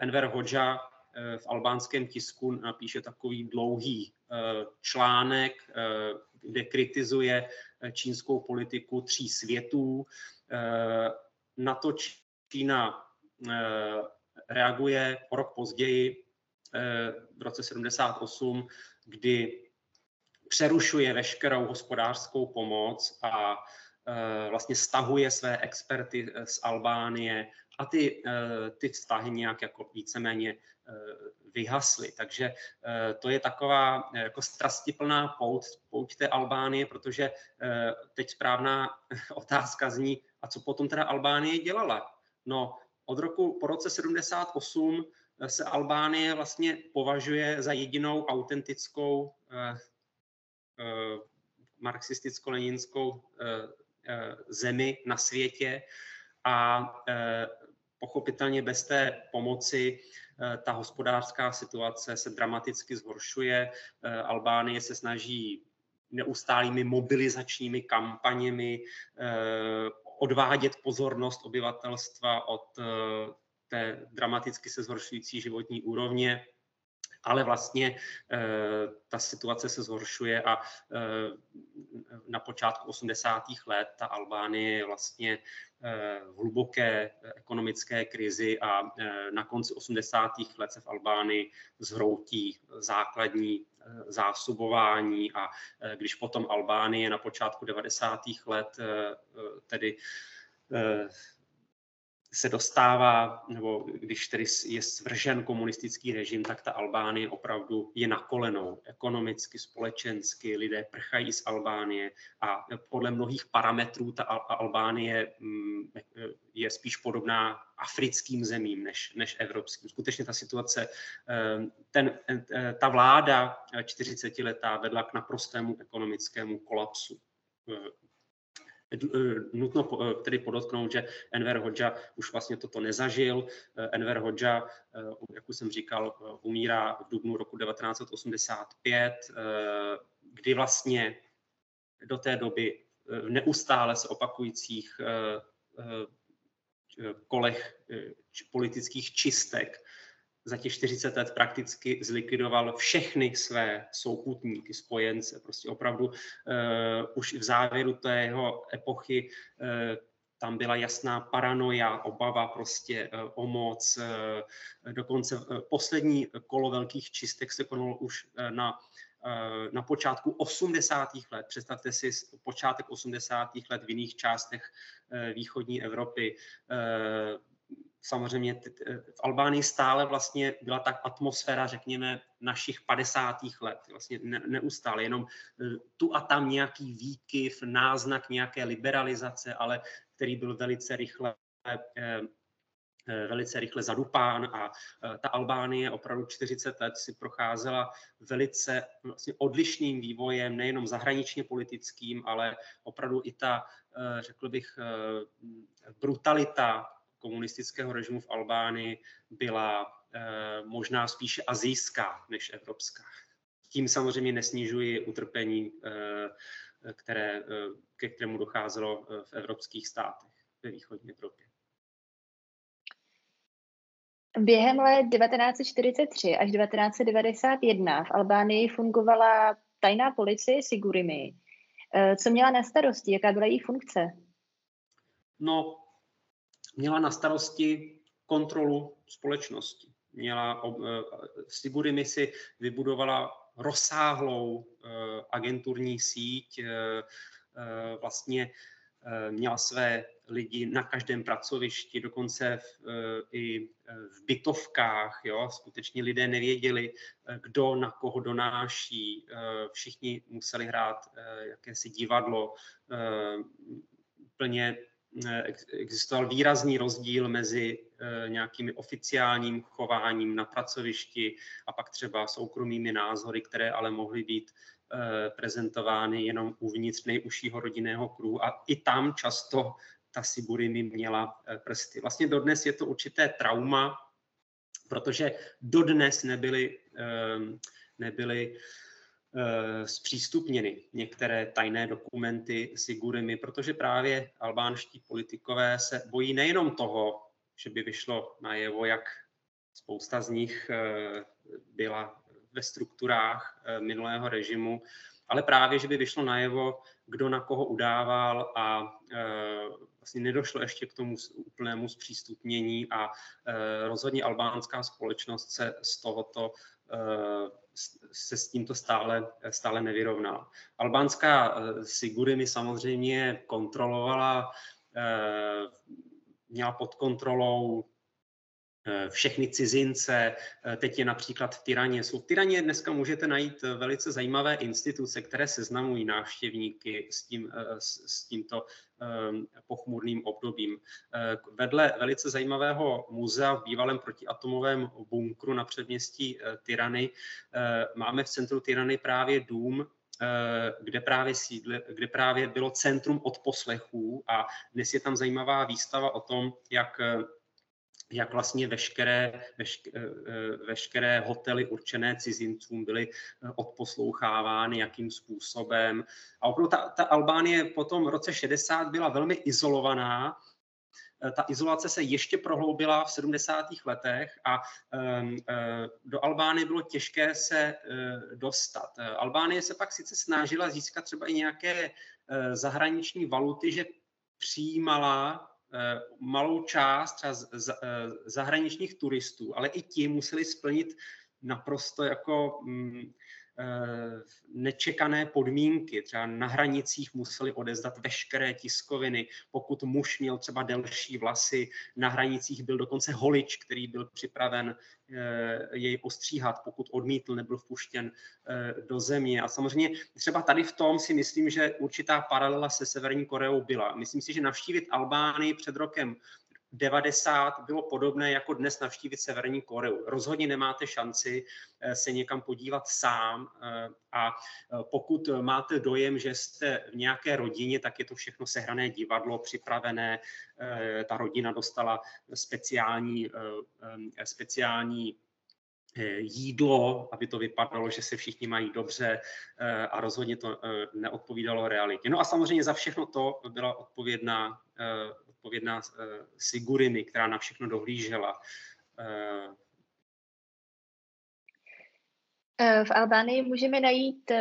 [SPEAKER 2] Enver Hoxha Eh, v albánském tisku napíše takový dlouhý eh, článek, eh, kde kritizuje čínskou politiku tří světů. Na to Čína reaguje o rok později, v roce 78, kdy přerušuje veškerou hospodářskou pomoc a vlastně stahuje své experty z Albánie a ty, ty vztahy nějak jako víceméně Eh, vyhasly. Takže eh, to je taková eh, jako strastiplná pouť, pouť té Albánie, protože teď správná otázka zní, a co potom teda Albánie dělala? No, od roku po roce 78 se Albánie vlastně považuje za jedinou autentickou marxisticko-leninskou zemi na světě a pochopitelně bez té pomoci Eh, ta hospodářská situace se dramaticky zhoršuje. Eh, Albánie se snaží neustálými mobilizačními kampaněmi eh, odvádět pozornost obyvatelstva od té dramaticky se zhoršující životní úrovně ale vlastně ta situace se zhoršuje a na počátku 80. let ta Albánie je vlastně Eh, v hluboké ekonomické krizi a eh, na konci 80. let se v Albánii zhroutí základní eh, zásobování a když potom Albánie na počátku 90. let tedy se dostává, nebo když tedy je svržen komunistický režim, tak ta Albánie opravdu je na kolenou. Ekonomicky, společensky, lidé prchají z Albánie a podle mnohých parametrů ta Albánie mm, je spíš podobná africkým zemím než, než evropským. Skutečně ta situace, eh, ten, eh, ta vláda 40 letá vedla k naprostému ekonomickému kolapsu Eh, nutno eh, tedy podotknout, že Enver Hoxha už vlastně toto nezažil. Eh, Enver Hoxha, jak už jsem říkal, umírá v dubnu roku 1985, kdy vlastně do té doby v neustále se opakujících kolech politických čistek za těch 40 let prakticky zlikvidoval všechny své souputníky, spojence. Prostě opravdu uh, už v závěru té jeho epochy uh, tam byla jasná paranoja, obava prostě uh, o moc. Dokonce poslední kolo velkých čistek se konalo už na na počátku 80. let. Představte si počátek 80. let v jiných částech východní Evropy samozřejmě v Albánii stále vlastně byla tak atmosféra, řekněme, našich 50. let, vlastně neustále, jenom e, tu a tam nějaký výkyv, náznak nějaké liberalizace, ale který byl velice rychle e, e, velice rychle zadupán a ta Albánie opravdu 40 let si procházela velice vlastně odlišným vývojem, nejenom zahraničně politickým, ale opravdu i ta, řekl bych, brutalita komunistického režimu v Albánii byla eh, možná spíše azijská než evropská. Tím samozřejmě nesnižuji utrpení, eh, které, eh, ke kterému docházelo v evropských státech ve východní Evropě.
[SPEAKER 1] Během let 1943 až 1991 v Albánii fungovala tajná policie Sigurimi. Co měla na starosti? Jaká byla její funkce?
[SPEAKER 2] No, měla na starosti kontrolu společnosti. Měla, eh, Sigurimi si vybudovala rozsáhlou eh, agenturní síť, eh, vlastně měla své lidi na každém pracovišti, dokonce v, i v bytovkách. Jo? Skutečně lidé nevěděli, kdo na koho donáší. Všichni museli hrát jakési divadlo, plně existoval výrazný rozdíl mezi eh, nějakými oficiálním chováním na pracovišti a pak třeba soukromými názory, které ale mohly být eh, prezentovány jenom uvnitř nejužšího rodinného kruhu a i tam často ta Siburimi měla prsty. Vlastně dodnes je to určité trauma, protože dodnes nebyly, nebyly Eh, zpřístupněny některé tajné dokumenty Sigurimi, protože právě albánští politikové se bojí nejenom toho, že by vyšlo najevo, jak spousta z nich eh, byla ve strukturách eh, minulého režimu, ale právě, že by vyšlo najevo, kdo na koho udával a vlastně nedošlo ještě k tomu úplnému zpřístupnění a rozhodně albánská společnost se z tohoto se s tímto stále, stále nevyrovnala. Albánská eh, Sigurimi samozřejmě kontrolovala, eh, měla pod kontrolou Eh, všechny cizince, eh, teď je například v Tyraně. Jsou v Tyraně dneska můžete najít eh, velice zajímavé instituce, které seznamují návštěvníky s, tím, s tímto pochmurným obdobím. Vedle velice zajímavého muzea v bývalém protiatomovém bunkru na předměstí Tyrany máme v centru Tyrany právě dům, kde právě, sídle, kde právě bylo centrum odposlechů a dnes je tam zajímavá výstava o tom, jak jak vlastně veškeré, veškeré, veškeré hotely určené cizincům byly eh, odposlouchávány, jakým způsobem. A opravdu ta, ta Albánie po tom roce 60 byla velmi izolovaná, eh, ta izolace se ještě prohloubila v 70. letech a um, do Albánie bylo těžké se dostat. Albánie se pak sice snažila získat třeba i nějaké zahraniční valuty, že přijímala Eh, malou část třeba eh, zahraničních turistů, ale i ti museli splnit naprosto jako mm, Eh, nečekané podmínky. Třeba na hranicích museli odezdat veškeré tiskoviny. Pokud muž měl třeba delší vlasy, na hranicích byl dokonce holič, který byl připraven eh, jej ostříhat, pokud odmítl, nebyl vpuštěn eh, do země. A samozřejmě třeba tady v tom si myslím, že určitá paralela se Severní Koreou byla. Myslím si, že navštívit Albánii před rokem 90 bylo podobné jako dnes navštívit Severní Koreu. Rozhodně nemáte šanci eh, se někam podívat sám eh, a eh, pokud máte dojem, že jste v nějaké rodině, tak je to všechno sehrané divadlo, připravené. Ta rodina dostala speciální, speciální jídlo, aby to vypadalo, že se všichni mají dobře a rozhodně to neodpovídalo realitě. No a samozřejmě za všechno to byla odpovědná odpovědná eh, Siguriny, která na všechno dohlížela. Eh,
[SPEAKER 1] V Albánii můžeme najít,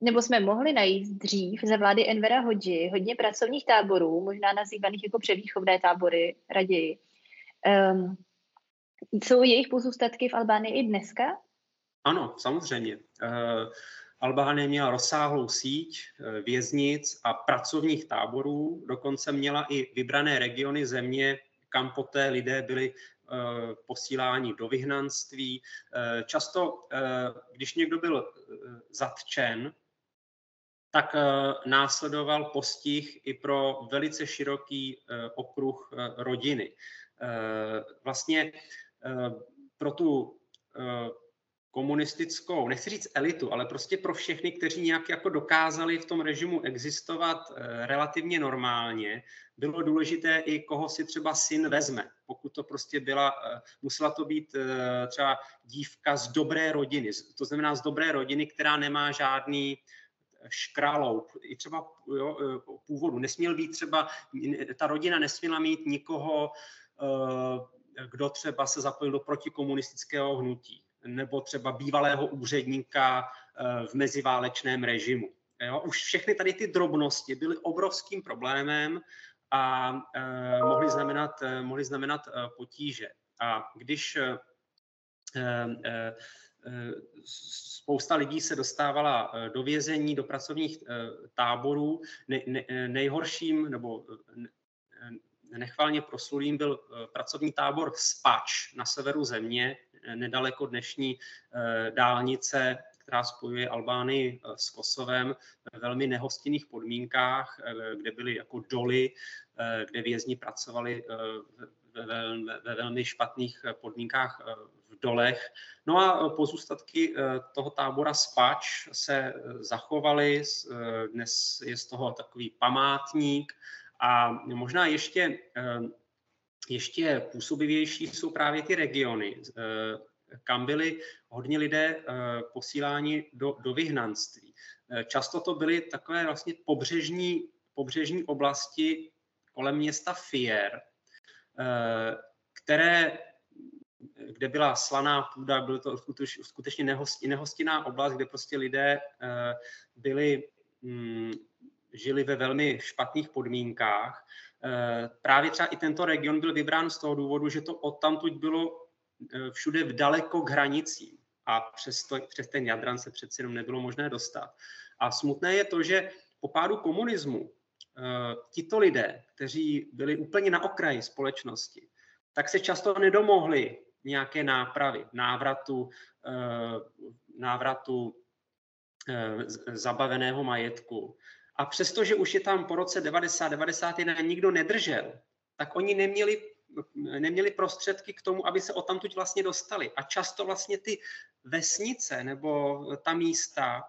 [SPEAKER 1] nebo jsme mohli najít dřív za vlády Envera Hodži hodně pracovních táborů, možná nazývaných jako převýchovné tábory raději. Um, jsou jejich pozůstatky v Albánii i dneska?
[SPEAKER 2] Ano, samozřejmě. Uh, Albánie měla rozsáhlou síť uh, věznic a pracovních táborů, dokonce měla i vybrané regiony země, kam poté lidé byli uh, posíláni do vyhnanství. Často, když někdo byl zatčen, tak následoval postih i pro velice široký okruh rodiny. Vlastně pro tu komunistickou, nechci říct elitu, ale prostě pro všechny, kteří nějak jako dokázali v tom režimu existovat eh, relativně normálně, bylo důležité i koho si třeba syn vezme. Pokud to prostě byla, eh, musela to být eh, třeba dívka z dobré rodiny, to znamená z dobré rodiny, která nemá žádný škralou, i třeba jo, původu. Nesměl být třeba, ta rodina nesměla mít nikoho, kdo třeba se zapojil do protikomunistického hnutí nebo třeba bývalého úředníka eh, v meziválečném režimu. Jo? Už všechny tady ty drobnosti byly obrovským problémem a eh, mohly znamenat, eh, mohly znamenat potíže. A když spousta lidí se dostávala do vězení, do pracovních táborů. nejhorším nebo nechvalně proslulým byl pracovní tábor Spač na severu země, nedaleko dnešní eh, dálnice, která spojuje Albánii eh, s Kosovem ve velmi nehostinných podmínkách, eh, kde byly jako doly, kde vězni pracovali ve, ve, ve velmi špatných podmínkách v dolech. No a pozůstatky toho tábora Spač se zachovaly, dnes je z toho takový památník a možná ještě ještě působivější jsou právě ty regiony, eh, kam byli hodně lidé eh, posíláni do, do vyhnanství. Eh, často to byly takové vlastně pobřežní, pobřežní oblasti kolem města Fier, které, kde byla slaná půda, bylo to skutečně nehostinná oblast, kde prostě lidé byli, mm, žili ve velmi špatných podmínkách Eh, právě třeba i tento region byl vybrán z toho důvodu, že to odtamtud bylo eh, všude v daleko k hranicím a přes, to, přes ten Jadran se přeci jenom nebylo možné dostat. A smutné je to, že po pádu komunismu eh, tito lidé, kteří byli úplně na okraji společnosti, tak se často nedomohli nějaké nápravy, návratu, návratu zabaveného majetku. A přestože už je tam po roce 90, 91 nikdo nedržel, tak oni neměli, neměli prostředky k tomu, aby se o tamtuť vlastně dostali. A často vlastně ty vesnice nebo ta místa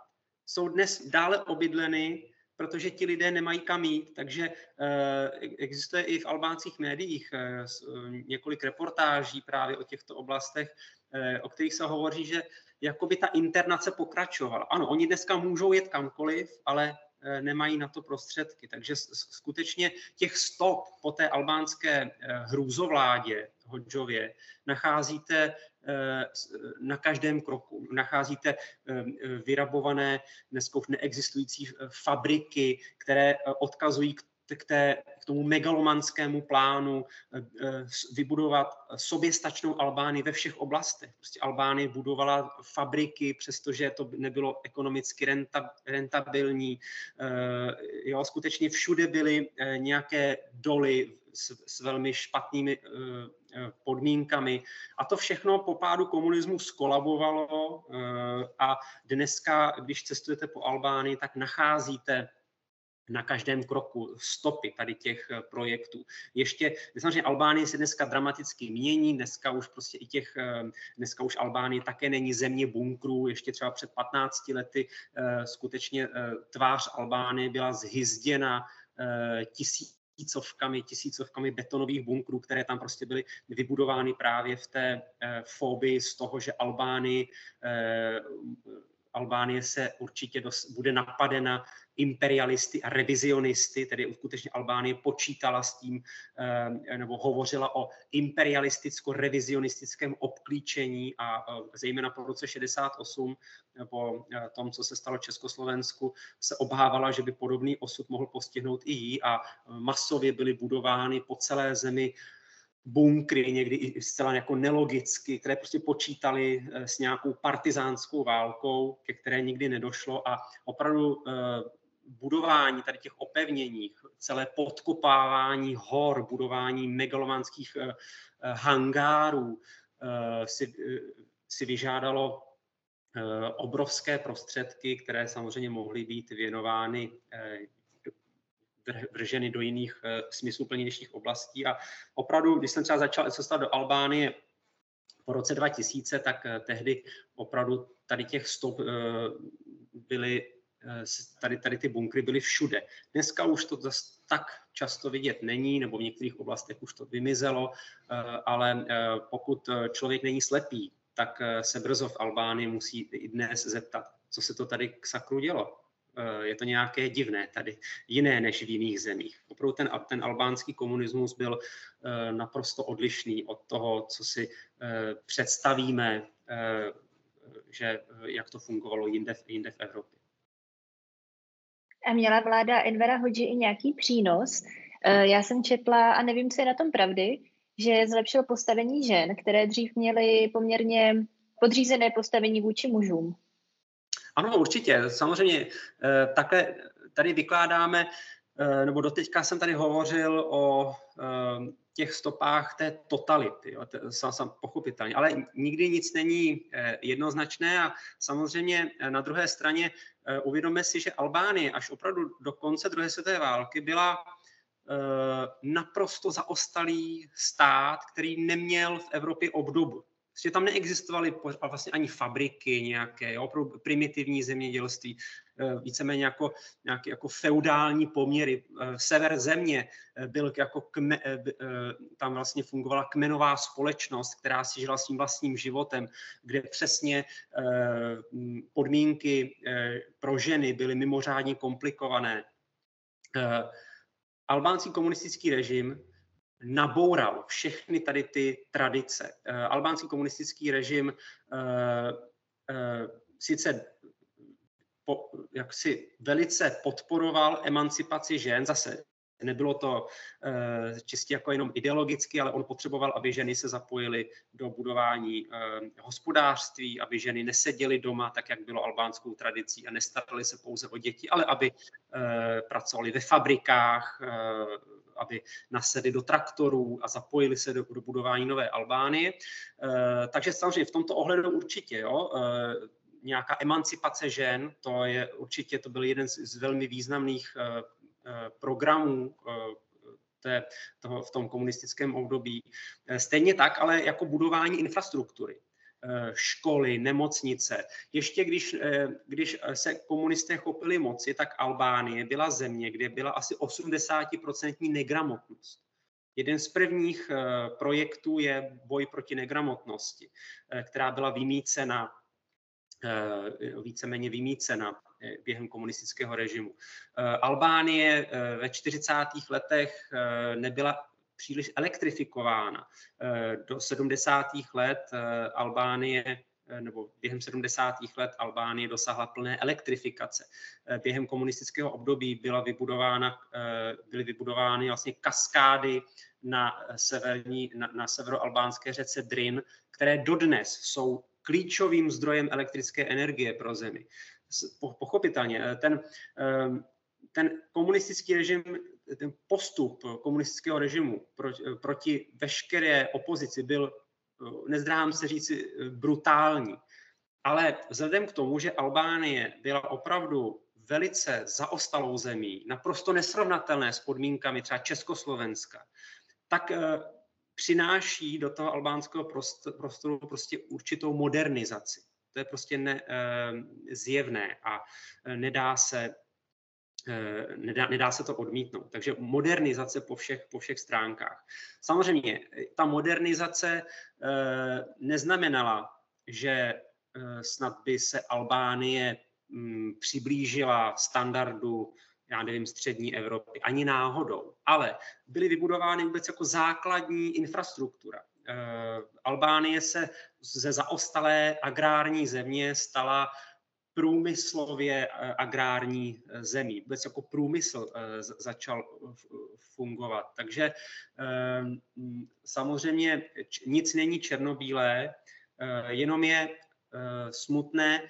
[SPEAKER 2] jsou dnes dále obydleny, protože ti lidé nemají kam jít. Takže eh, existuje i v albánských médiích eh, několik reportáží právě o těchto oblastech, eh, o kterých se hovoří, že jakoby ta internace pokračovala. Ano, oni dneska můžou jet kamkoliv, ale Eh, nemají na to prostředky. Takže skutečně těch stop po té albánské eh, hrůzovládě Hodžově nacházíte eh, na každém kroku. Nacházíte vyrabované dneska už neexistující fabriky, které odkazují k k, té, k tomu megalomanskému plánu eh, eh, vybudovat soběstačnou Albánii ve všech oblastech. Prostě Albánie budovala fabriky, přestože to nebylo ekonomicky rentabilní. Eh, jo, skutečně všude byly nějaké doly s, s velmi špatnými podmínkami. A to všechno po pádu komunismu skolabovalo a dneska, když cestujete po Albánii, tak nacházíte na každém kroku stopy tady těch eh, projektů. Ještě, samozřejmě Albánie se dneska dramaticky mění, dneska už prostě i těch, eh, dneska už Albánie také není země bunkrů, ještě třeba před 15 lety eh, skutečně tvář Albánie byla zhyzděna tisíc tisícovkami, tisícovkami betonových bunkrů, které tam prostě byly vybudovány právě v té e, fobii z toho, že Albány e, Albánie se určitě dos, bude napadena imperialisty a revizionisty, tedy skutečně Albánie počítala s tím, eh, nebo hovořila o imperialisticko-revizionistickém obklíčení a zejména po roce 68, po tom, co se stalo Československu, se obávala, že by podobný osud mohl postihnout i jí a masově byly budovány po celé zemi bunkry, někdy i zcela jako nelogicky, které prostě počítali eh, s nějakou partizánskou válkou, ke které nikdy nedošlo a opravdu eh, budování tady těch opevnění, celé podkopávání hor, budování megalomanských eh, hangárů si, si vyžádalo obrovské prostředky, které samozřejmě mohly být věnovány vrženy do jiných smysluplnějších oblastí. A opravdu, když jsem třeba začal cestovat do Albánie po roce 2000, tak tehdy opravdu tady těch stop byly tady, tady ty bunkry byly všude. Dneska už to zase tak často vidět není, nebo v některých oblastech už to vymizelo, ale pokud člověk není slepý, tak se brzo v Albánii musí i dnes zeptat, co se to tady k sakru dělo. Eh, je to nějaké divné tady, jiné než v jiných zemích. Opravdu ten, ten albánský komunismus byl eh, naprosto odlišný od toho, co si eh, představíme, že jak to fungovalo jinde, jinde v Evropě.
[SPEAKER 1] A měla vláda Envera Hodži i nějaký přínos? Já jsem četla, a nevím, co je na tom pravdy, že zlepšil postavení žen, které dřív měly poměrně podřízené postavení vůči mužům.
[SPEAKER 2] Ano, určitě. Samozřejmě eh, takhle tady vykládáme, eh, nebo doteďka jsem tady hovořil o eh, těch stopách té totality, jo, sam, pochopitelně, ale nikdy nic není jednoznačné a samozřejmě na druhé straně uvědomme si, že Albánie až opravdu do konce druhé světové války byla naprosto zaostalý stát, který neměl v Evropě obdobu. Že tam neexistovaly vlastně ani fabriky nějaké, jo, primitivní zemědělství, eh, víceméně jako nějaké jako feudální poměry. Eh, sever země eh, byl jako kme, tam vlastně fungovala kmenová společnost, která si žila svým vlastním životem, kde přesně podmínky pro ženy byly mimořádně komplikované. Albánský komunistický režim naboural všechny tady ty tradice. Eh, albánský komunistický režim eh, eh, sice po, jak si velice podporoval emancipaci žen, zase Nebylo to uh, čistě jako jenom ideologicky, ale on potřeboval, aby ženy se zapojily do budování uh, hospodářství, aby ženy neseděly doma, tak jak bylo albánskou tradicí a nestarali se pouze o děti, ale aby uh, pracovali ve fabrikách, aby nasedli do traktorů a zapojili se do, do budování nové Albánie. Takže samozřejmě v tomto ohledu určitě, jo, nějaká emancipace žen, to je určitě, to byl jeden z, z velmi významných Eh, programů eh, té, toho, v tom komunistickém období. Eh, stejně tak, ale jako budování infrastruktury školy, nemocnice. Ještě když, když se komunisté chopili moci, tak Albánie byla země, kde byla asi 80% negramotnost. Jeden z prvních projektů je boj proti negramotnosti, která byla vymícena víceméně vymícena Eh, během komunistického režimu. Eh, Albánie eh, ve 40. letech nebyla příliš elektrifikována. Do 70. let Albánie nebo během 70. let Albánie dosáhla plné elektrifikace. Během komunistického období byla vybudována, byly vybudovány vlastně kaskády na, severní, na, na severoalbánské řece Drin, které dodnes jsou klíčovým zdrojem elektrické energie pro zemi pochopitelně. Eh, ten, ehm, ten komunistický režim, ten postup komunistického režimu proti, eh, proti veškeré opozici byl, eh, nezdráhám se říci, brutální. Ale vzhledem k tomu, že Albánie byla opravdu velice zaostalou zemí, naprosto nesrovnatelné s podmínkami třeba Československa, tak přináší do toho albánského prostoru prostě určitou modernizaci. To je prostě ne, eh, zjevné a eh, nedá se, eh, nedá, nedá se to odmítnout. Takže modernizace po všech, po všech stránkách. Samozřejmě, ta modernizace neznamenala, že snad by se Albánie mm, přiblížila standardu já nevím, střední Evropy, ani náhodou. Ale byly vybudovány vůbec jako základní infrastruktura. Albánie se ze zaostalé agrární země stala průmyslově eh, agrární eh, zemí. Vůbec jako průmysl eh, začal fungovat. Takže samozřejmě nic není černobílé, jenom je smutné,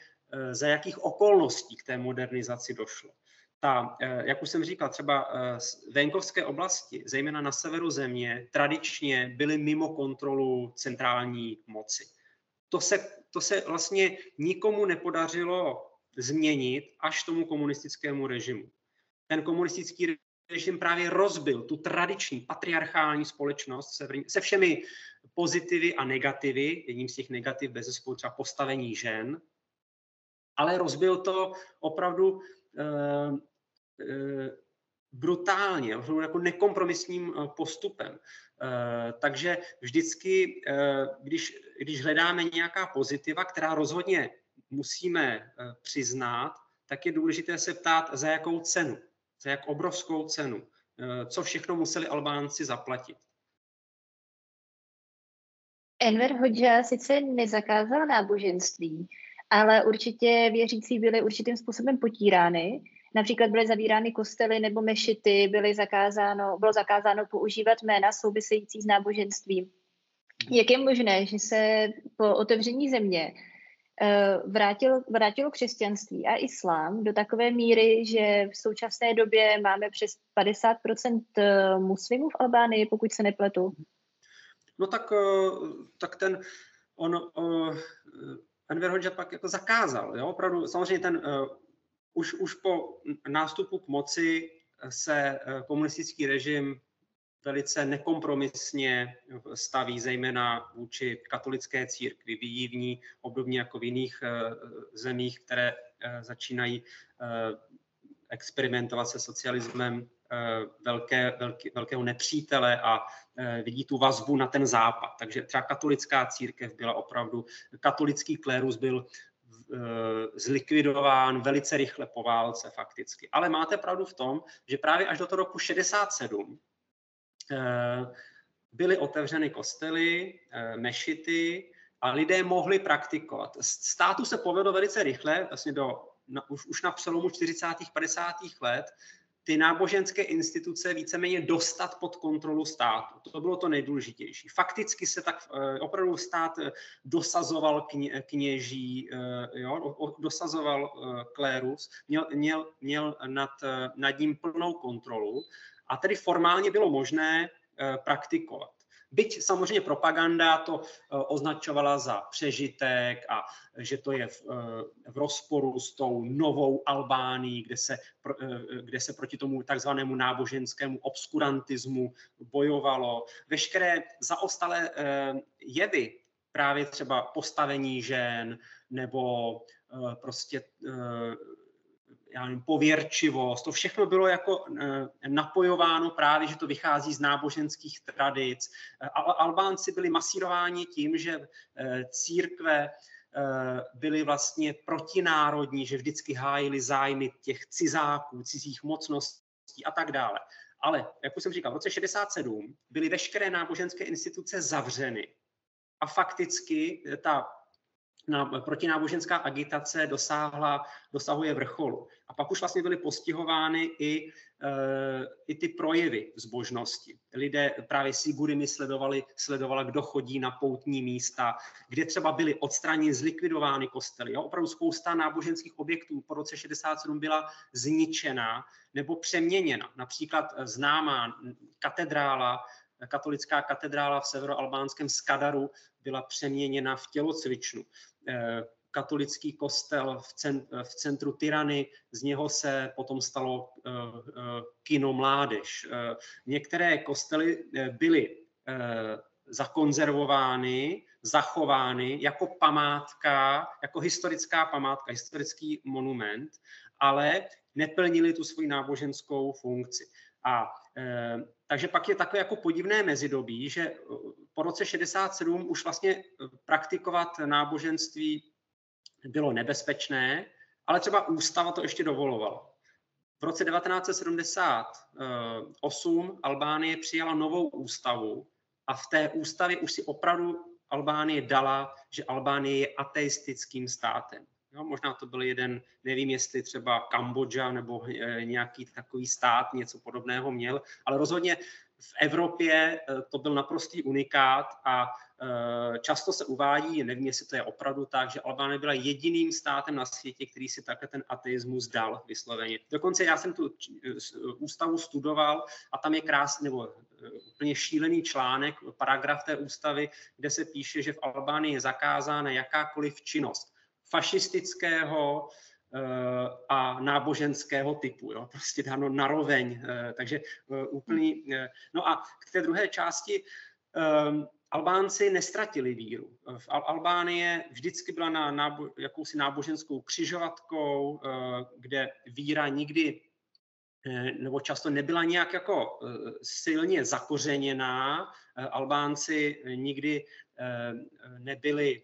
[SPEAKER 2] za jakých okolností k té modernizaci došlo. Ta, jak už jsem říkal, třeba venkovské oblasti, zejména na severu země, tradičně byly mimo kontrolu centrální moci. To se to se vlastně nikomu nepodařilo změnit až tomu komunistickému režimu. Ten komunistický režim právě rozbil tu tradiční patriarchální společnost se všemi pozitivy a negativy. Jedním z těch negativ bez třeba postavení žen, ale rozbil to opravdu e, e, brutálně, jako nekompromisním eh, postupem. Eh, takže vždycky, eh, když, když hledáme nějaká pozitiva, která rozhodně musíme přiznat, tak je důležité se ptát, za jakou cenu, za jak obrovskou cenu, co všechno museli Albánci zaplatit.
[SPEAKER 1] Enver Hodža sice nezakázal náboženství, ale určitě věřící byli určitým způsobem potírány Například byly zavírány kostely nebo mešity, byly zakázáno, bylo zakázáno používat jména související s náboženstvím. Jak je možné, že se po otevření země eh, vrátil, vrátilo křesťanství a islám do takové míry, že v současné době máme přes 50% eh, muslimů v Albánii, pokud se nepletu?
[SPEAKER 2] No tak, eh, tak ten, on, Enver Hoxha pak jako zakázal, jo, opravdu, samozřejmě ten už, už po nástupu k moci se eh, komunistický režim velice nekompromisně staví, zejména vůči katolické církvi. Vidí v ní, obdobně jako v jiných eh, zemích, které eh, začínají experimentovat se socialismem velké, velké, velkého nepřítele a vidí tu vazbu na ten západ. Takže třeba katolická církev byla opravdu, katolický klérus byl Eh, zlikvidován velice rychle po válce fakticky. Ale máte pravdu v tom, že právě až do toho roku 67 eh, byly otevřeny kostely, eh, mešity a lidé mohli praktikovat. Státu se povedlo velice rychle, vlastně do, na, už, už na přelomu 40. 50. let, ty náboženské instituce víceméně dostat pod kontrolu státu. To bylo to nejdůležitější. Fakticky se tak eh, opravdu stát eh, dosazoval kně, kněží, eh, jo, dosazoval klérus, měl, měl, měl nad, nad ním plnou kontrolu a tedy formálně bylo možné praktikovat. Byť samozřejmě propaganda to eh, označovala za přežitek a že to je v, eh, v rozporu s tou novou Albánií, kde se, eh, kde se proti tomu takzvanému náboženskému obskurantismu bojovalo. Veškeré zaostalé jevy, právě třeba postavení žen nebo prostě já nevím, pověrčivost, to všechno bylo jako eh, napojováno právě, že to vychází z náboženských tradic. Eh, Albánci byli masírováni tím, že eh, církve byly vlastně protinárodní, že vždycky hájili zájmy těch cizáků, cizích mocností a tak dále. Ale, jak už jsem říkal, v roce 67 byly veškeré náboženské instituce zavřeny a fakticky ta protináboženská agitace dosáhla, dosahuje vrcholu. A pak už vlastně byly postihovány i, e, i ty projevy zbožnosti. Lidé právě Sigurimi sledovali, sledovali, kdo chodí na poutní místa, kde třeba byly odstraněny, zlikvidovány kostely. Jo? Opravdu spousta náboženských objektů po roce 67 byla zničena nebo přeměněna. Například známá katedrála katolická katedrála v severoalbánském Skadaru byla přeměněna v tělocvičnu. Eh, katolický kostel v, centru Tyrany, z něho se potom stalo eh, eh, kino Mládež. Některé kostely byly zakonzervovány, zachovány jako památka, jako historická památka, historický monument, ale neplnili tu svoji náboženskou funkci. A takže pak je takové jako podivné mezidobí, že po roce 67 už vlastně praktikovat náboženství bylo nebezpečné, ale třeba ústava to ještě dovolovala. V roce 1978 Albánie přijala novou ústavu a v té ústavě už si opravdu Albánie dala, že Albánie je ateistickým státem. Jo, možná to byl jeden, nevím jestli třeba Kambodža nebo e, nějaký takový stát něco podobného měl, ale rozhodně v Evropě e, to byl naprostý unikát a e, často se uvádí, nevím, jestli to je opravdu tak, že Albánie byla jediným státem na světě, který si takhle ten ateismus dal vysloveně. Dokonce já jsem tu ústavu studoval a tam je krásný, nebo úplně šílený článek, paragraf té ústavy, kde se píše, že v Albánii je zakázána jakákoliv činnost fašistického eh, a náboženského typu. Jo? Prostě dáno naroveň. Eh, takže eh, úplný... No a k té druhé části Albánci nestratili víru. V Albánie vždycky byla na nábo, jakousi náboženskou křižovatkou, kde víra nikdy nebo často nebyla nějak jako silně zakořeněná. Albánci nikdy nebyli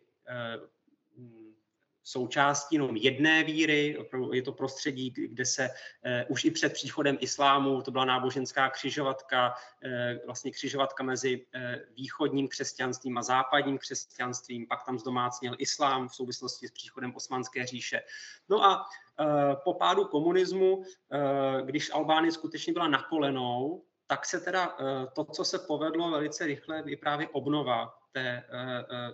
[SPEAKER 2] součástí jenom jedné víry, je to prostředí, kde se uh, už i před příchodem islámu, to byla náboženská křižovatka, uh, vlastně křižovatka mezi uh, východním křesťanstvím a západním křesťanstvím, pak tam zdomácněl islám v souvislosti s příchodem osmanské říše. No a po pádu komunismu, když Albánie skutečně byla na kolenou, tak se teda to, co se povedlo velice rychle, je právě obnova té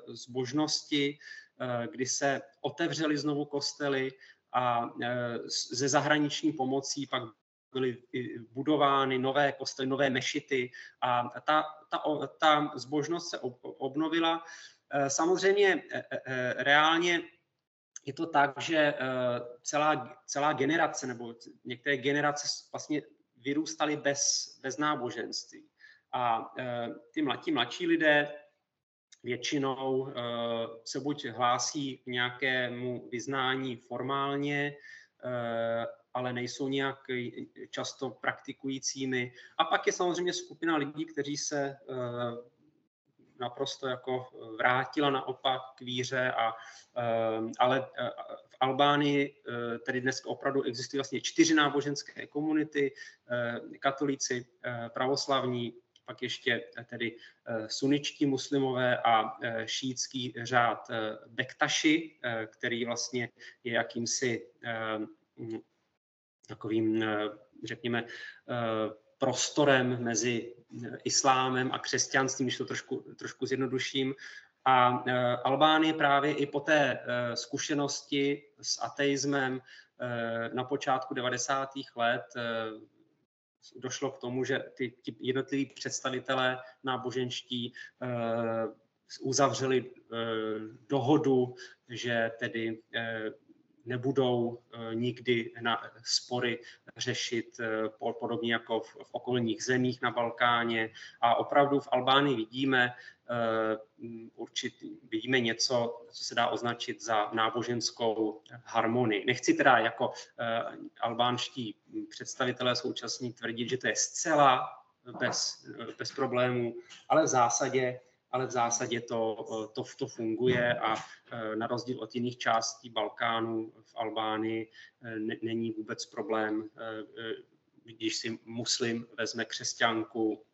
[SPEAKER 2] zbožnosti, Eh, kdy se otevřely znovu kostely a ze zahraniční pomocí pak byly budovány nové kostely, nové mešity a ta, ta, ta zbožnost se obnovila. Eh, samozřejmě eh, reálně je to tak, že celá, celá generace nebo některé generace vlastně vyrůstaly bez, bez náboženství. A ty, mladí, mladší lidé většinou eh, se buď hlásí k nějakému vyznání formálně, eh, ale nejsou nějak často praktikujícími. A pak je samozřejmě skupina lidí, kteří se eh, naprosto jako vrátila naopak k víře, a, ale v Albánii tedy dnes opravdu existují vlastně čtyři náboženské komunity, katolíci, pravoslavní, pak ještě eh, tedy eh, suničtí muslimové a eh, šítský řád Bektaši, který vlastně je jakýmsi mm, takovým, řekněme, prostorem mezi islámem a křesťanstvím, když to trošku, trošku zjednoduším. A Albánie právě i po té zkušenosti s ateismem na počátku 90. let došlo k tomu, že ty, ty jednotliví představitelé náboženští uh, uzavřeli uh, dohodu, že tedy uh, nebudou nikdy na spory řešit podobně jako v, okolních zemích na Balkáně. A opravdu v Albánii vidíme určit, vidíme něco, co se dá označit za náboženskou harmonii. Nechci teda jako albánští představitelé současní tvrdit, že to je zcela bez, bez problémů, ale v zásadě ale v zásadě to, to, to funguje a e, na rozdíl od jiných částí Balkánu v Albánii e, ne, není vůbec problém, když si muslim vezme křesťanku,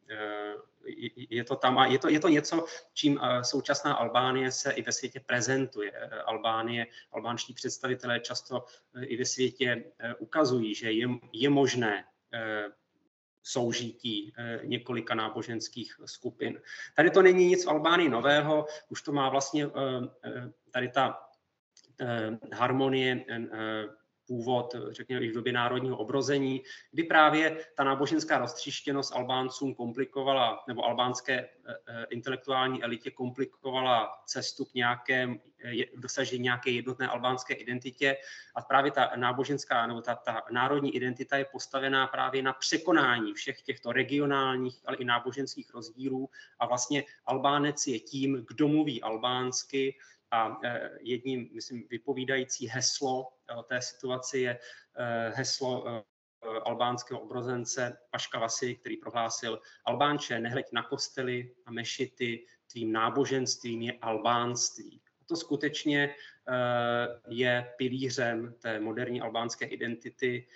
[SPEAKER 2] je to tam a je to, je to něco, čím současná Albánie se i ve světě prezentuje. Albánie, albánští představitelé často i ve světě ukazují, že je, je možné soužití eh, několika náboženských skupin. Tady to není nic v Albánii nového, už to má vlastně eh, eh, tady ta harmonie původ, řekněme, i v době národního obrození, kdy právě ta náboženská roztříštěnost Albáncům komplikovala, nebo albánské eh, eh, intelektuální elitě komplikovala cestu k nějaké, dosažení nějaké jednotné albánské identitě. A právě ta náboženská, nebo ta, ta národní identita je postavená právě na překonání všech těchto regionálních, ale i náboženských rozdílů. A vlastně Albánec je tím, kdo mluví albánsky, a e, jedním, myslím, vypovídající heslo e, té situaci je e, heslo albánského obrozence Paška Vasi, který prohlásil Albánče, nehleď na kostely a mešity, tvým náboženstvím je albánství. to skutečně je pilířem té moderní albánské identity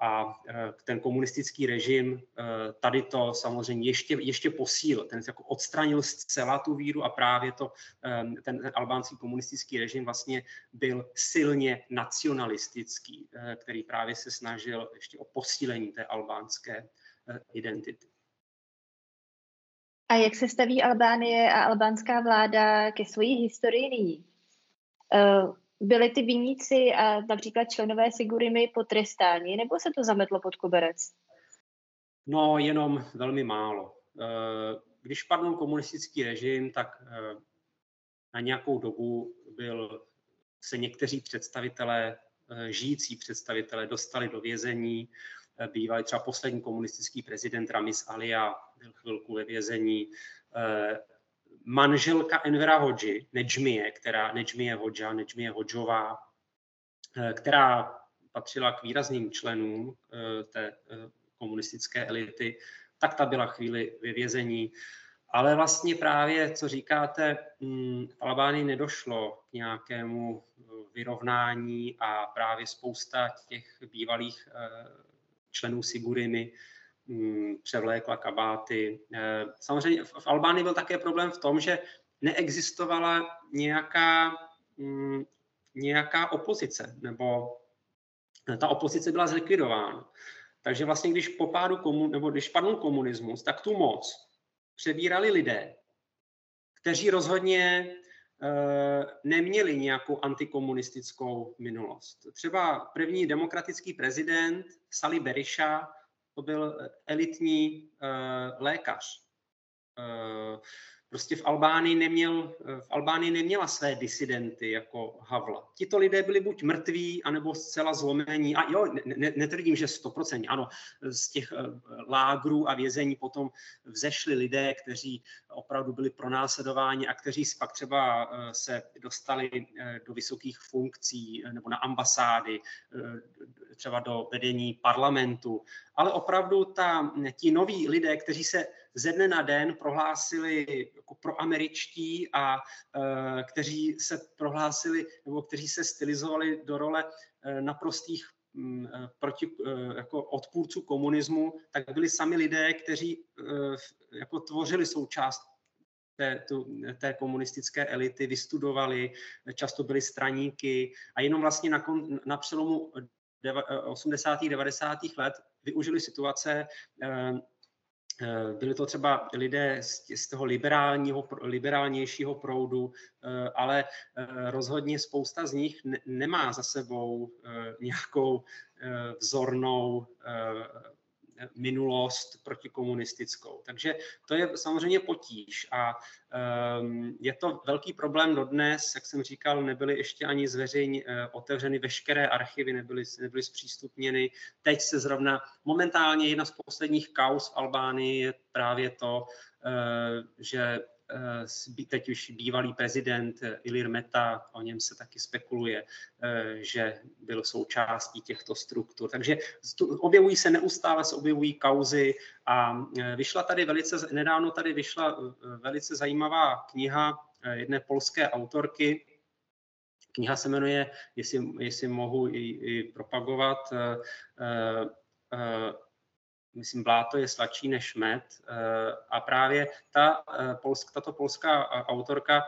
[SPEAKER 2] a e, ten komunistický režim e, tady to samozřejmě ještě, ještě posílil. Ten jako odstranil zcela tu víru a právě to, e, ten, ten albánský komunistický režim vlastně byl silně nacionalistický, který právě se snažil ještě o posílení té albánské identity.
[SPEAKER 1] A jak se staví Albánie a albánská vláda ke své historii nyní? Byli ty viníci a například členové Sigurimy potrestáni, nebo se to zametlo pod koberec?
[SPEAKER 2] No, jenom velmi málo. Eh, když padl komunistický režim, tak eh, na nějakou dobu byl, se někteří představitelé, eh, žijící představitelé, dostali do vězení. Bývalý třeba poslední komunistický prezident Ramis Alia byl chvilku ve vězení manželka Envera Hodži, Nejmie, která Nejmie Hodža, Nejmie Hodžová, eh, která patřila k výrazným členům eh, té eh, komunistické elity, tak ta byla chvíli ve vězení. Ale vlastně právě, co říkáte, hm, v Albánii nedošlo k nějakému vyrovnání a právě spousta těch bývalých členů Sigurimy Mm, převlékla kabáty. Eh, samozřejmě v Albánii byl také problém v tom, že neexistovala nějaká, mm, nějaká opozice, nebo ta opozice byla zlikvidována. Takže vlastně, když po pádu komun, nebo když padl komunismus, tak tu moc přebírali lidé, kteří rozhodně e, neměli nějakou antikomunistickou minulost. Třeba první demokratický prezident Sali Berisha to byl eh, elitní uh, lékař. Prostě v Albánii, neměl, v Albánii neměla své disidenty jako Havla. Tito lidé byli buď mrtví, anebo zcela zlomení. A jo, ne, netvrdím, že 100%. Ano, z těch lágrů a vězení potom vzešli lidé, kteří opravdu byli pronásledováni a kteří pak třeba se dostali do vysokých funkcí nebo na ambasády, třeba do vedení parlamentu, ale opravdu ta, ti noví lidé, kteří se ze dne na den prohlásili jako proameričtí a e, kteří se prohlásili nebo kteří se stylizovali do role e, naprostých m, e, proti, jako odpůrců komunismu, tak byli sami lidé, kteří jako tvořili součást té, tu, té komunistické elity, vystudovali, často byli straníky a jenom vlastně na, na přelomu 80. 90. let využili situace, byli to třeba lidé z toho liberálního, liberálnějšího proudu, eh, ale rozhodně spousta z nich nemá za sebou nějakou vzornou minulost protikomunistickou. Takže to je samozřejmě potíž a um, je to velký problém dodnes, jak jsem říkal, nebyly ještě ani zveřejň uh, otevřeny veškeré archivy, nebyly, nebyly zpřístupněny. Teď se zrovna momentálně jedna z posledních kaus v Albánii je právě to, uh, že Eh, teď už bývalý prezident eh, Ilir Meta, o něm se taky spekuluje, eh, že byl součástí těchto struktur. Takže objevují se neustále, se objevují kauzy a vyšla tady velice, nedávno tady vyšla velice zajímavá kniha jedné polské autorky, Kniha se jmenuje, jestli, jestli mohu i, i propagovat, myslím, bláto je sladší než med. Eh, a právě ta, eh, tato polská eh, autorka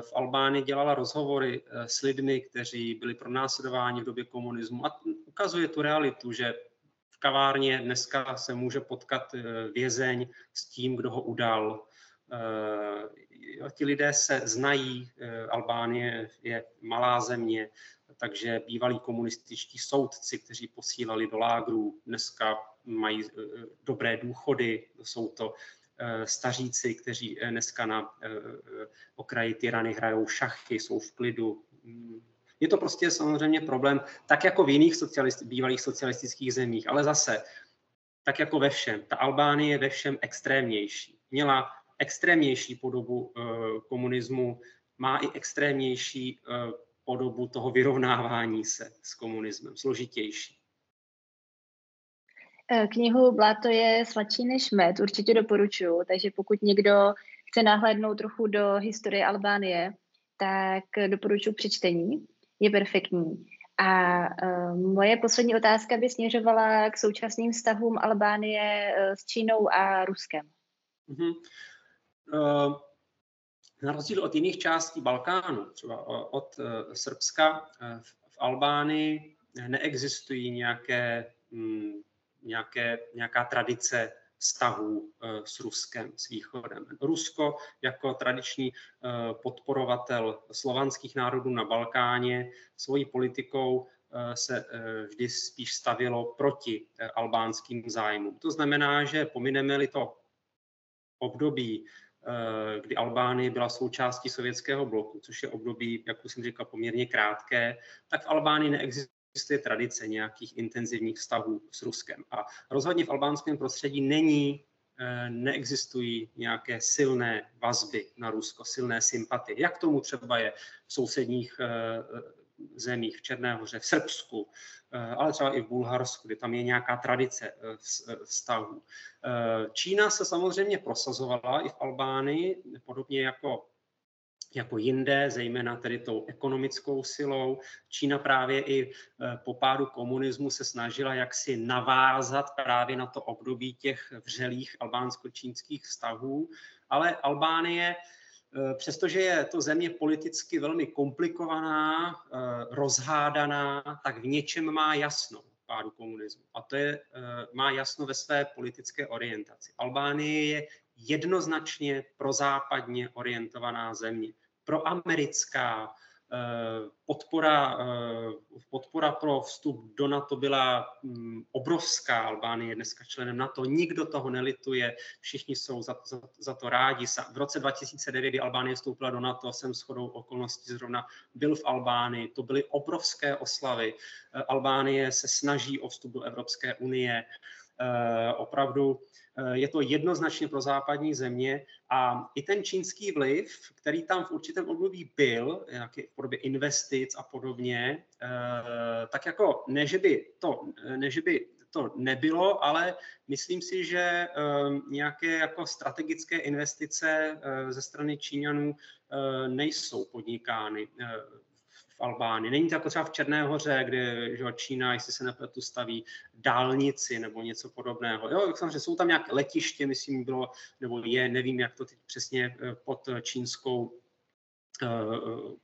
[SPEAKER 2] v Albánii dělala rozhovory s lidmi, kteří byli pronásledováni v době komunismu a ukazuje tu realitu, že v kavárně dneska se může potkat vězeň s tím, kdo ho udal. Ti lidé se znají, Albánie je malá země, takže bývalí komunističtí soudci, kteří posílali do lágrů, dneska mají eh, dobré důchody, jsou to eh, staříci, kteří eh, dneska na okraji tyrany hrajou šachy, jsou v klidu. Mm. Je to prostě samozřejmě problém, tak jako v jiných socialist, bývalých socialistických zemích, ale zase, tak jako ve všem, ta Albánie je ve všem extrémnější. Měla extrémnější podobu komunismu, má i extrémnější podobu toho vyrovnávání se s komunismem, složitější.
[SPEAKER 1] Eh, knihu Bláto je sladší než med, určitě doporučuji, takže pokud někdo chce nahlédnout trochu do historie Albánie, tak doporučuji přečtení. Je perfektní. A uh, moje poslední otázka by směřovala k současným vztahům Albánie uh, s Čínou a Ruskem. Mm-hmm.
[SPEAKER 2] Uh, na rozdíl od jiných částí Balkánu, třeba od uh, Srbska, uh, v, Albánii neexistují nějaké, um, nějaké, nějaká tradice vztahů eh, s Ruskem, s Východem. Rusko jako tradiční eh, podporovatel slovanských národů na Balkáně svojí politikou eh, se vždy spíš stavilo proti albánským zájmům. To znamená, že pomineme-li to období, kdy Albánie byla součástí sovětského bloku, což je období, jak už jsem říkal, poměrně krátké, tak v Albánii neexistuje existuje tradice nějakých intenzivních vztahů s Ruskem. A rozhodně v albánském prostředí není, eh, neexistují nějaké silné vazby na Rusko, silné sympatie. Jak tomu třeba je v sousedních eh, zemích, v Černé hoře, v Srbsku, eh, ale třeba i v Bulharsku, kde tam je nějaká tradice vztahů. Čína se samozřejmě prosazovala i v Albánii, podobně jako jako jinde, zejména tedy tou ekonomickou silou. Čína právě i eh, po pádu komunismu se snažila jaksi navázat právě na to období těch vřelých albánsko-čínských vztahů, ale Albánie eh, Přestože je to země politicky velmi komplikovaná, eh, rozhádaná, tak v něčem má jasno pádu komunismu. A to je, má jasno ve své politické orientaci. Albánie je jednoznačně prozápadně orientovaná země, proamerická, eh, podpora, eh, podpora pro vstup do NATO byla mm, obrovská. Albánie je dneska členem NATO, nikdo toho nelituje, všichni jsou za, za, za to rádi. V roce 2009, kdy Albánie vstoupila do NATO, jsem shodou okolností zrovna byl v Albánii, to byly obrovské oslavy. Eh, Albánie se snaží o vstup do Evropské unie. Opravdu Eh, je to jednoznačně pro západní země a i ten čínský vliv, který tam v určitém období byl, nějaký v podobě investic a podobně, eh, tak jako ne, že by to, ne, že by to nebylo, ale myslím si, že eh, nějaké jako strategické investice ze strany Číňanů nejsou podnikány Albánii. Není to jako třeba v Černé hoře, kde že Čína, jestli se nepletu, staví dálnici nebo něco podobného. Jo, samozřejmě jsou tam nějaké letiště, myslím, bylo, nebo je, nevím, jak to teď přesně eh, pod čínskou Eh,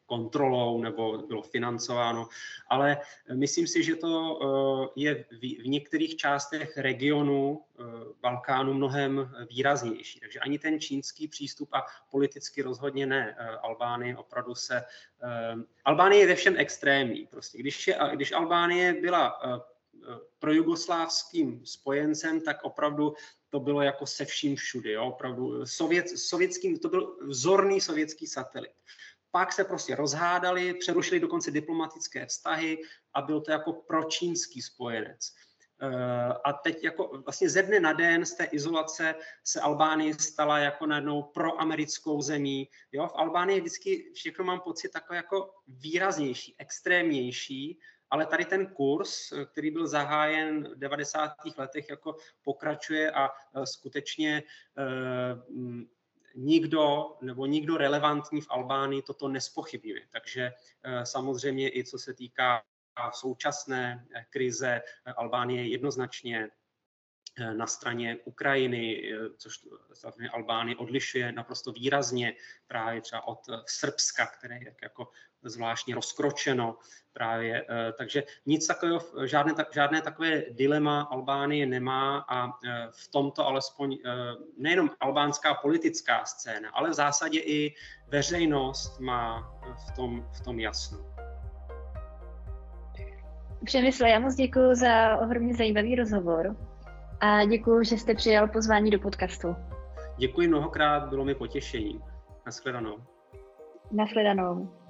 [SPEAKER 2] kontrolou nebo bylo financováno, ale myslím si, že to eh, je v některých částech regionu eh, Balkánu mnohem výraznější. Takže ani ten čínský přístup a politicky rozhodně ne. Albánie opravdu se... Albánie je ve všem extrémní. Prostě. Když, je, když Albánie byla pro jugoslávským spojencem, tak opravdu to bylo jako se vším všudy. Jo? Opravdu sovět, sovětským, to byl vzorný sovětský satelit. Pak se prostě rozhádali, přerušili dokonce diplomatické vztahy a byl to jako pročínský spojenec. Eh, a teď jako vlastně ze dne na den z té izolace se Albánie stala jako najednou proamerickou zemí. Jo? V Albánii vždycky všechno mám pocit takové jako výraznější, extrémnější, ale tady ten kurz, který byl zahájen v 90. letech, jako pokračuje a eh, skutečně eh, nikdo nebo nikdo relevantní v Albánii toto nespochybňuje. Takže eh, samozřejmě i co se týká současné eh, krize, eh, Albánie jednoznačně na straně Ukrajiny, což Albánie odlišuje naprosto výrazně právě třeba od Srbska, které je jako zvláštně rozkročeno právě. Eh, takže nic takového, žádné, žádné takové dilema Albánie nemá a eh, v tomto alespoň eh, nejenom albánská politická scéna, ale v zásadě i veřejnost má v tom, v tom jasno.
[SPEAKER 1] Přemysl, já moc děkuji za ohromně zajímavý rozhovor a děkuji, že jste přijal pozvání do podcastu.
[SPEAKER 2] Děkuji mnohokrát, bylo mi potěšením. Naschledanou.
[SPEAKER 1] Naschledanou.